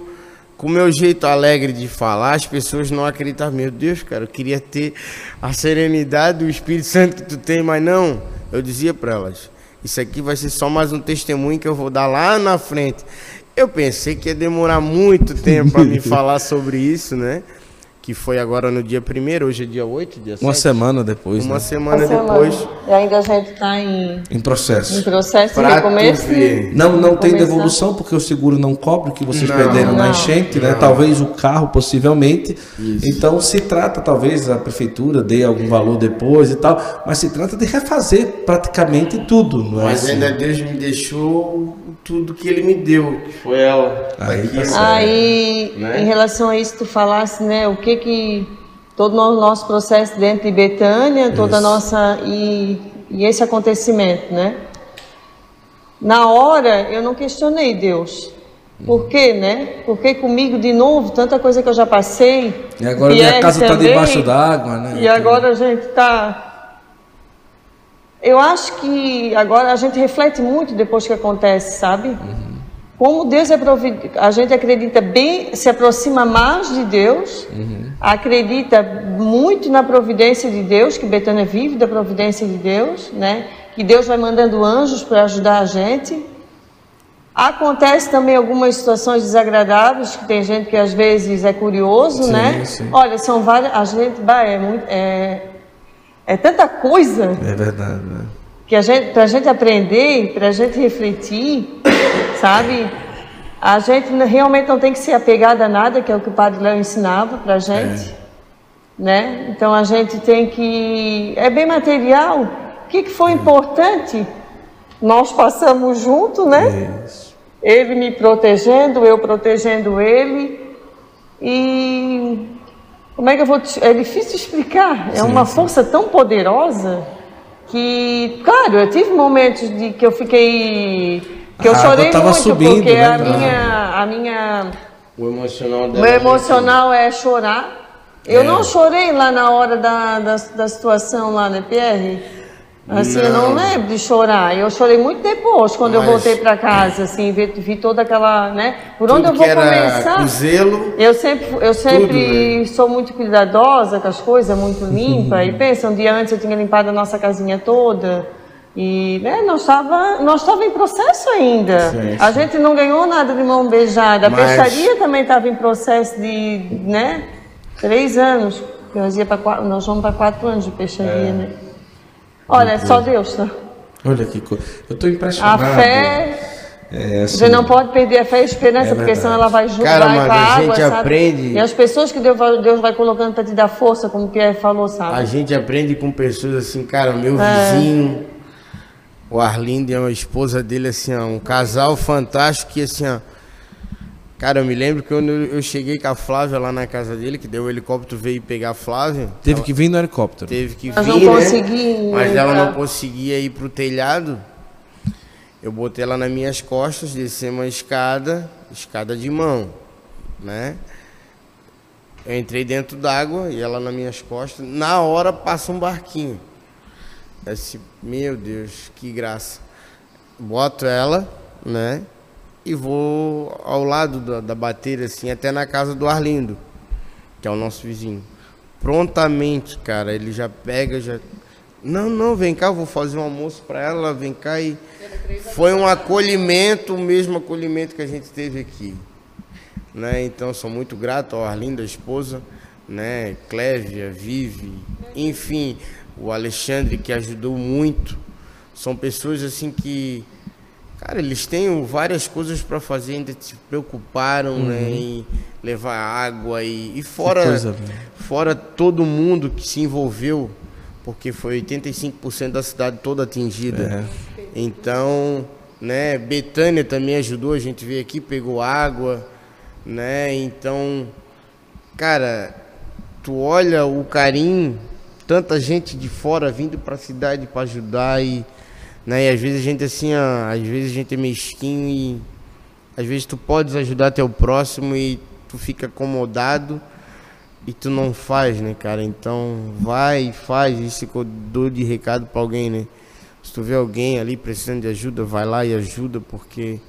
com o meu jeito alegre de falar, as pessoas não acreditavam. Meu Deus, cara, eu queria ter a serenidade do Espírito Santo que tu tem, mas não. Eu dizia para elas, isso aqui vai ser só mais um testemunho que eu vou dar lá na frente. Eu pensei que ia demorar muito tempo para me falar sobre isso, né? Que foi agora no dia primeiro, hoje é dia 8, dia Uma 7. semana depois, Uma né? semana Essa depois. semana. E ainda a gente está em, Em em processo. processo de Pra tu recomeço. ver. Não, não tem Começar. devolução porque o seguro não cobre o que vocês Não, perderam na não, enchente, né? não. Talvez o carro, possivelmente. Isso. Então se trata, talvez a prefeitura dê algum valor depois e tal, mas se trata de refazer praticamente tudo, não é? Mas assim? ainda Deus me deixou tudo que Ele me deu, que foi ela. Aí Aqui, tá certo. Aí, Né? em relação a isso, tu falasse, né, o que que todo o nosso processo dentro de Betânia, toda a nossa e, e esse acontecimento, né? Na hora eu não questionei Deus. Por quê, né? Porque comigo de novo, tanta coisa que eu já passei. E agora minha casa está debaixo d'água, né? E agora a gente está. Eu acho que agora a gente reflete muito depois que acontece, sabe? Como Deus é providente, a gente acredita bem, se aproxima mais de Deus, acredita muito na providência de Deus, que Betânia vive da providência de Deus, né? Que Deus vai mandando anjos para ajudar a gente. Acontece também algumas situações desagradáveis, que tem gente que às vezes é curioso, Sim, né? sim. Olha, são várias, a gente, vai, é, muito, é, é tanta coisa É verdade, né? que a gente, pra gente aprender, pra gente refletir, sabe? A gente realmente não tem que ser apegado a nada, que é o que o Padre Léo ensinava pra gente, né? Então a gente tem que é bem material. O que, que foi importante? Nós passamos junto, né? Isso. Ele me protegendo, eu protegendo ele. E como é que eu vou te... É difícil explicar. É uma força tão poderosa que, claro, eu tive momentos de que eu fiquei que eu A água chorei tava muito subindo, porque né? a minha a minha O emocional o dela. meu emocional é chorar. Eu É. não chorei lá na hora da, da, da situação lá, né, Pierre? Assim, eu não Não. lembro de chorar. Eu chorei muito depois, quando eu Mas- voltei para casa, assim, vi, vi toda aquela, né? Por onde Tudo eu vou começar? com zelo. Eu sempre, eu sempre né? sou muito cuidadosa com as coisas, muito limpa. e pensa, um dia antes eu tinha limpado a nossa casinha toda. E né, nós estava nós tava em processo ainda. Sim, A gente não ganhou nada de mão beijada. A Mas- peixaria também estava em processo de né, três anos. Nós, ia pra nós vamos para quatro anos de peixaria, né? Olha, é só Deus, tá? Olha que coisa. Eu estou A impressionado. fé, É, assim, você não pode perder a fé e a esperança, É porque senão ela vai junto, Cara, com a a água, gente sabe? aprende- E as pessoas que Deus vai, Deus vai colocando para te dar força, como o Pierre falou, sabe? A gente aprende com pessoas assim, cara, meu É. vizinho, o Arlindo e a esposa dele, assim, ó, um casal fantástico que assim, ó. Cara, eu me lembro que quando eu cheguei com a Flávia lá na casa dele, que deu o helicóptero veio pegar a Flávia. Teve que vir no helicóptero. Teve que Nós vir, não né? Mas ela não conseguia ir pro telhado. Eu botei ela nas minhas costas, desci uma escada, escada de mão, né? Eu entrei dentro d'água e ela nas minhas costas. Na hora passa um barquinho. Esse, meu Deus, que graça. Boto ela, né? E vou ao lado da, da bateira, assim, até na casa do Arlindo, que é o nosso vizinho. Prontamente, cara, ele já pega, já. Não, não, vem cá, eu vou fazer um almoço para ela, vem cá e. Foi um acolhimento, o mesmo acolhimento que a gente teve aqui. Né? Então, sou muito grato ao Arlindo, a esposa, né? Clévia, Vive, enfim, o Alexandre que ajudou muito. São pessoas assim que Cara, eles têm várias coisas para fazer, ainda se preocuparam, né, Uhum. em levar água e, e fora, fora todo mundo que se envolveu, porque foi 85% da cidade toda atingida. É. Então, né, Betânia também ajudou, a gente veio aqui, pegou água, né? Então, cara, tu olha o carinho, tanta gente de fora vindo para a cidade para ajudar e, né, e às vezes a gente assim, ó, às vezes a gente é mesquinho e às vezes tu podes ajudar teu próximo e tu fica acomodado e tu não faz, né, cara? Então, vai e faz, isso que eu dou de recado para alguém, né? Se tu vê alguém ali precisando de ajuda, vai lá e ajuda, porque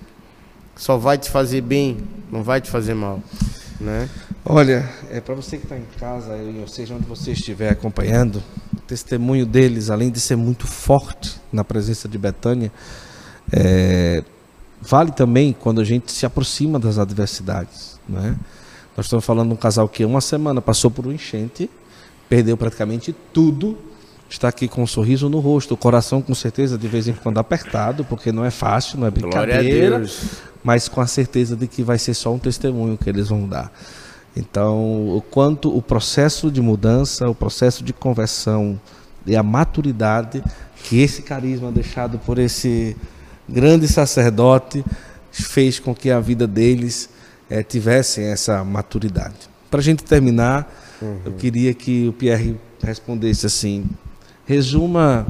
só vai te fazer bem, não vai te fazer mal, né? Olha, é para você que está em casa, ou seja, onde você estiver acompanhando, o testemunho deles, além de ser muito forte na presença de Betânia, é, vale também quando a gente se aproxima das adversidades, né? Nós estamos falando de um casal que uma semana passou por um enchente, perdeu praticamente tudo, está aqui com um sorriso no rosto, o coração com certeza de vez em quando apertado, porque não é fácil, não é brincadeira mas com a certeza de que vai ser só um testemunho que eles vão dar. Então, o quanto o processo de mudança, o processo de conversão e a maturidade que esse carisma deixado por esse grande sacerdote fez com que a vida deles eh, tivessem essa maturidade. Para a gente terminar, eu queria que o Pierre respondesse assim: resuma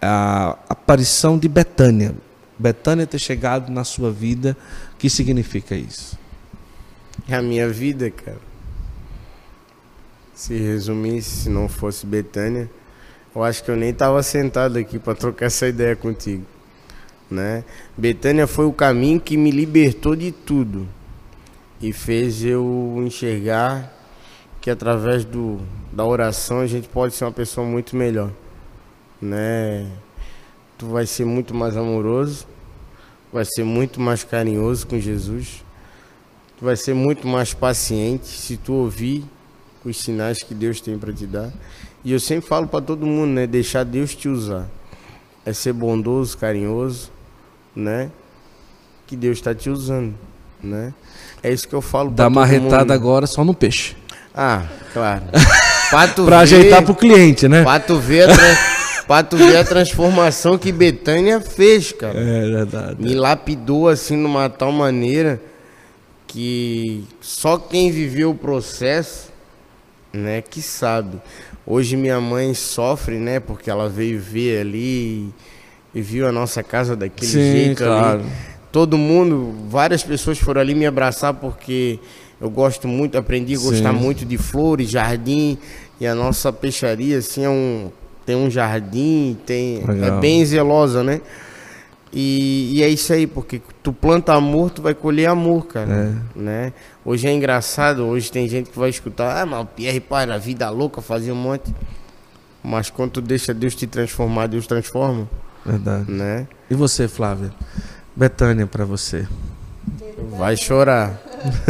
a aparição de Betânia. Betânia ter chegado na sua vida, o que significa isso? A minha vida, cara. Se resumisse, se não fosse Betânia, eu acho que eu nem tava sentado aqui para trocar essa ideia contigo, né? Betânia foi o caminho que me libertou de tudo e fez eu enxergar que através do, da oração a gente pode ser uma pessoa muito melhor, né? Tu vai ser muito mais amoroso, vai ser muito mais carinhoso com Jesus, tu vai ser muito mais paciente se tu ouvir os sinais que Deus tem para te dar. E eu sempre falo para todo mundo, né? Deixar Deus te usar. É ser bondoso, carinhoso, né? Que Deus está te usando, né? É isso que eu falo Dá marretada mundo. agora só no peixe. Ah, claro. Pra ver- ajeitar pro cliente, né? Pra tu ver pra tu ver a transformação que Betânia fez, cara. É verdade. Me lapidou assim numa tal maneira que só quem viveu o processo, né, que sabe. Hoje minha mãe sofre, né, porque ela veio ver ali e viu a nossa casa daquele Sim, jeito claro. ali. Todo mundo, várias pessoas foram ali me abraçar porque eu gosto muito, aprendi a gostar Sim. muito de flores, jardim e a nossa peixaria assim é um tem um jardim, tem Legal. é bem zelosa, né? E, e é isso aí, porque tu planta amor, tu vai colher amor, cara. Né? Hoje é engraçado, hoje tem gente que vai escutar, ah, mas o Pierre para, vida louca, fazia um monte. Mas quando tu deixa Deus te transformar, Deus transforma, Verdade. né? E você, Flávia? Betânia pra você. Vai chorar.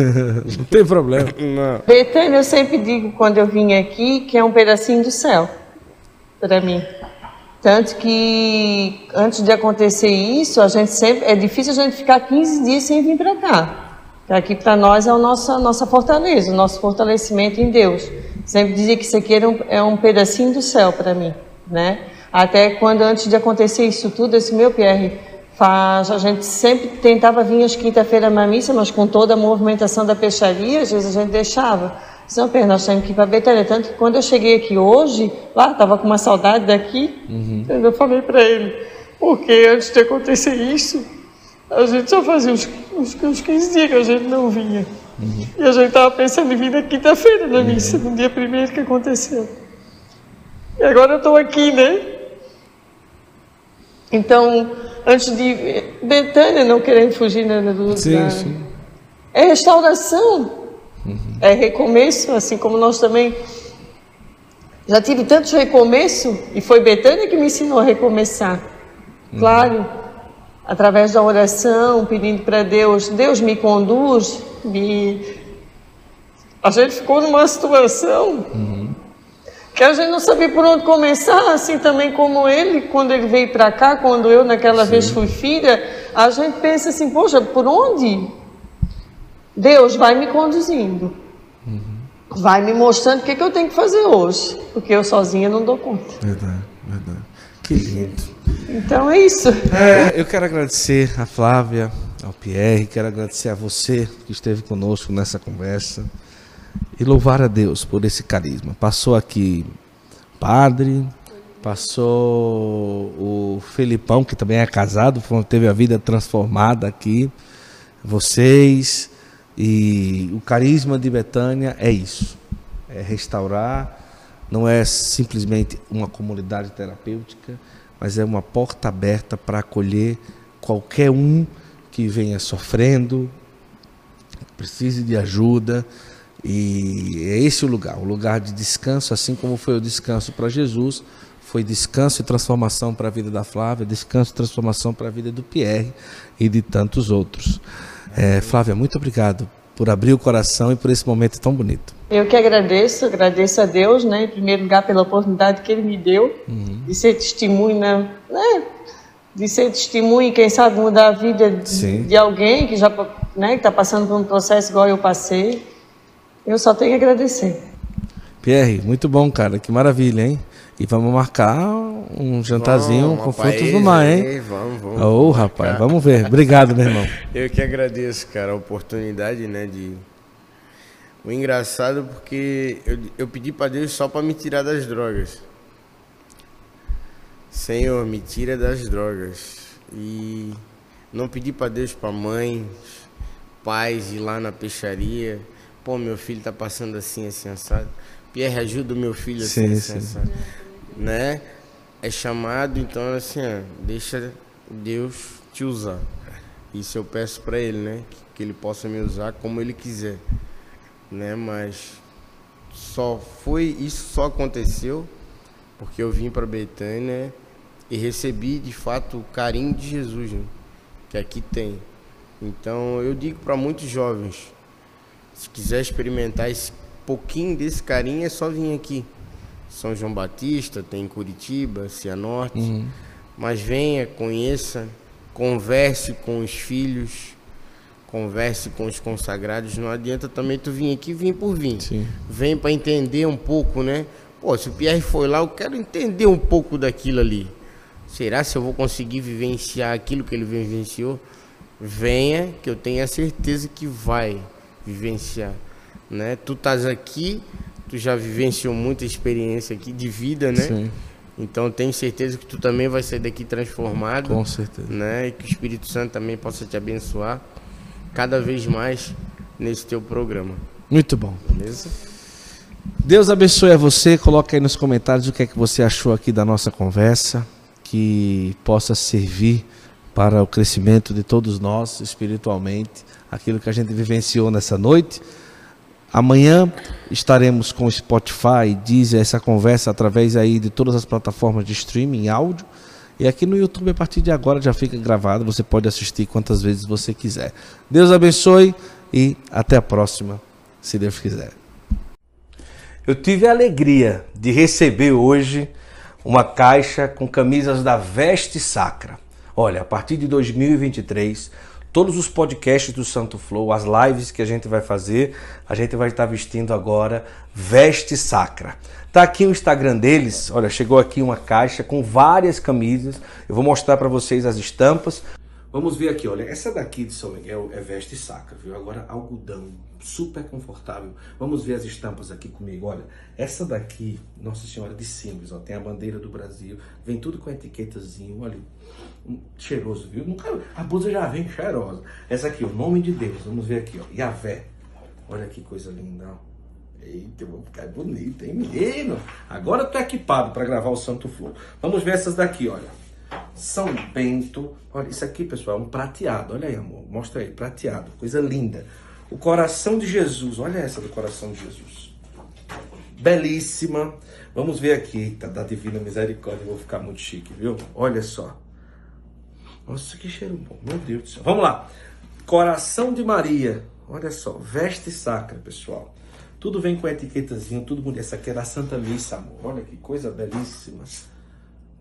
Não tem problema. Não. Betânia, eu sempre digo quando eu vim aqui que é um pedacinho do céu para mim. Tanto que antes de acontecer isso, a gente sempre é difícil a gente ficar 15 dias sem vir para cá. Aqui para nós é a nossa nossa fortaleza, o nosso fortalecimento em Deus. Sempre dizia que isso aqui era um, é um pedacinho do céu para mim, né? Até quando antes de acontecer isso tudo, esse meu Pierre faz, a gente sempre tentava vir às quinta-feira na missa, mas com toda a movimentação da peixaria, às vezes a gente deixava. Não, Pedro, nós temos que ir para Betânia. Tanto que quando eu cheguei aqui hoje, lá, estava com uma saudade daqui, eu falei para ele, porque antes de acontecer isso, a gente só fazia uns, uns, uns 15 dias que a gente não vinha. E a gente estava pensando em vir na quinta-feira na missa, no dia primeiro que aconteceu. E agora eu estou aqui, né? Então, antes de. Betânia, não querendo fugir né, do. Sim, da- sim. É restauração. É recomeço, assim como nós também. Já tive tantos recomeços e foi Betânia que me ensinou a recomeçar. Claro, através da oração, pedindo para Deus, Deus me conduz, me... A gente ficou numa situação que a gente não sabia por onde começar, assim também como ele, quando ele veio para cá, quando eu naquela Sim. vez fui filha, a gente pensa assim, poxa, por onde? Deus vai me conduzindo. Uhum. Vai me mostrando o que, que eu tenho que fazer hoje, porque eu sozinha não dou conta. Verdade, verdade. Que lindo. Então é isso. É, eu quero agradecer a Flávia, ao Pierre, quero agradecer a você que esteve conosco nessa conversa e louvar a Deus por esse carisma. Passou aqui padre, passou o Felipão, que também é casado, teve a vida transformada aqui, vocês, e o carisma de Betânia é isso, é restaurar, não é simplesmente uma comunidade terapêutica, mas é uma porta aberta para acolher qualquer um que venha sofrendo, precise de ajuda, e é esse o lugar, o lugar de descanso, assim como foi o descanso para Jesus, foi descanso e transformação para a vida da Flávia, descanso e transformação para a vida do Pierre e de tantos outros. É, Flávia, muito obrigado por abrir o coração e por esse momento tão bonito. Eu que agradeço, agradeço a Deus, né, em primeiro lugar pela oportunidade que Ele me deu uhum. de ser testemunha, né, de ser testemunha, quem sabe mudar a vida de, de alguém que já, né, está passando por um processo igual eu passei. Eu só tenho a agradecer. Pierre, muito bom, cara. Que maravilha, hein? E vamos marcar um jantarzinho com frutos do mar, hein? Vamos, vamos. Ô, oh, rapaz, vamos ver. Obrigado, meu irmão. Eu que agradeço, cara, a oportunidade, né, de... O engraçado é porque eu, eu pedi para Deus só para me tirar das drogas. Senhor, me tira das drogas. E não pedi para Deus para mães, pais ir lá na peixaria pô, meu filho tá passando assim, assim, assado. Pierre, ajuda o meu filho assim, sim, assim, sim. assado. Né? É chamado, então, assim, ó, deixa Deus te usar. Isso eu peço para ele, né? Que, que, ele possa me usar como ele quiser. Né? Mas só foi, isso só aconteceu porque eu vim para Betânia e recebi de fato o carinho de Jesus, né? que aqui tem. Então eu digo para muitos jovens, se quiser experimentar esse pouquinho desse carinho, é só vir aqui. São João Batista, tem Curitiba, Cianorte. Uhum. Mas venha, conheça, converse com os filhos, converse com os consagrados. Não adianta também tu vir aqui vir por vir. Sim. Vem para entender um pouco, né? Pô, se o Pierre foi lá, eu quero entender um pouco daquilo ali. Será se eu vou conseguir vivenciar aquilo que ele vivenciou? Venha, que eu tenho a certeza que vai vivenciar, né? Tu estás aqui, tu já vivenciou muita experiência aqui de vida, né? Sim. Então tenho certeza que tu também vai sair daqui transformado. Com certeza. Né? E que o Espírito Santo também possa te abençoar cada vez mais nesse teu programa. Muito bom. Beleza? Deus abençoe a você. Coloca aí nos comentários o que é que você achou aqui da nossa conversa. Que possa servir para o crescimento de todos nós espiritualmente aquilo que a gente vivenciou nessa noite. Amanhã estaremos com o Spotify, Deezer, essa conversa através aí de todas as plataformas de streaming, áudio. E aqui no YouTube, a partir de agora, já fica gravado. Você pode assistir quantas vezes você quiser. Deus abençoe e até a próxima, se Deus quiser. Eu tive a alegria de receber hoje uma caixa com camisas da Veste Sacra. Olha, a partir de 2023 todos os podcasts do Santo Flow, as lives que a gente vai fazer, a gente vai estar vestindo agora veste sacra. Tá aqui o Instagram deles. Olha, chegou aqui uma caixa com várias camisas. Eu vou mostrar para vocês as estampas. Vamos ver aqui, olha, essa daqui de São Miguel é veste sacra, viu? Agora algodão, super confortável. Vamos ver as estampas aqui comigo, olha. Essa daqui, Nossa Senhora de Simbres, ó, tem a bandeira do Brasil, vem tudo com etiquetazinho, olha cheiroso, viu? Nunca, a blusa já vem cheirosa. Essa aqui, o nome de Deus. Vamos ver aqui, ó. Yavé. Olha que coisa linda, ó. Eita, eu vou ficar bonito, hein, menino? Agora eu tô equipado para gravar o Santo Flor. Vamos ver essas daqui, olha. São Bento. Olha, isso aqui, pessoal, é um prateado. Olha aí, amor. Mostra aí, prateado. Coisa linda. O coração de Jesus. Olha essa do coração de Jesus. Belíssima. Vamos ver aqui. Tá da Divina Misericórdia. Eu vou ficar muito chique, viu? Olha só. Nossa, que cheiro bom. Meu Deus do céu. Vamos lá. Coração de Maria. Olha só. Veste sacra, pessoal. Tudo vem com etiquetazinho, tudo bonito. Essa aqui é da Santa Missa, amor. Olha que coisa belíssima.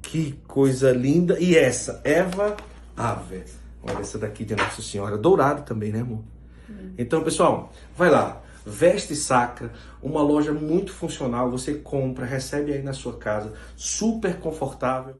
Que coisa linda. E essa, Eva Ave. Olha essa daqui de Nossa Senhora. Dourado também, né, amor? Então, pessoal, vai lá. Veste Sacra, uma loja muito funcional. Você compra, recebe aí na sua casa, super confortável.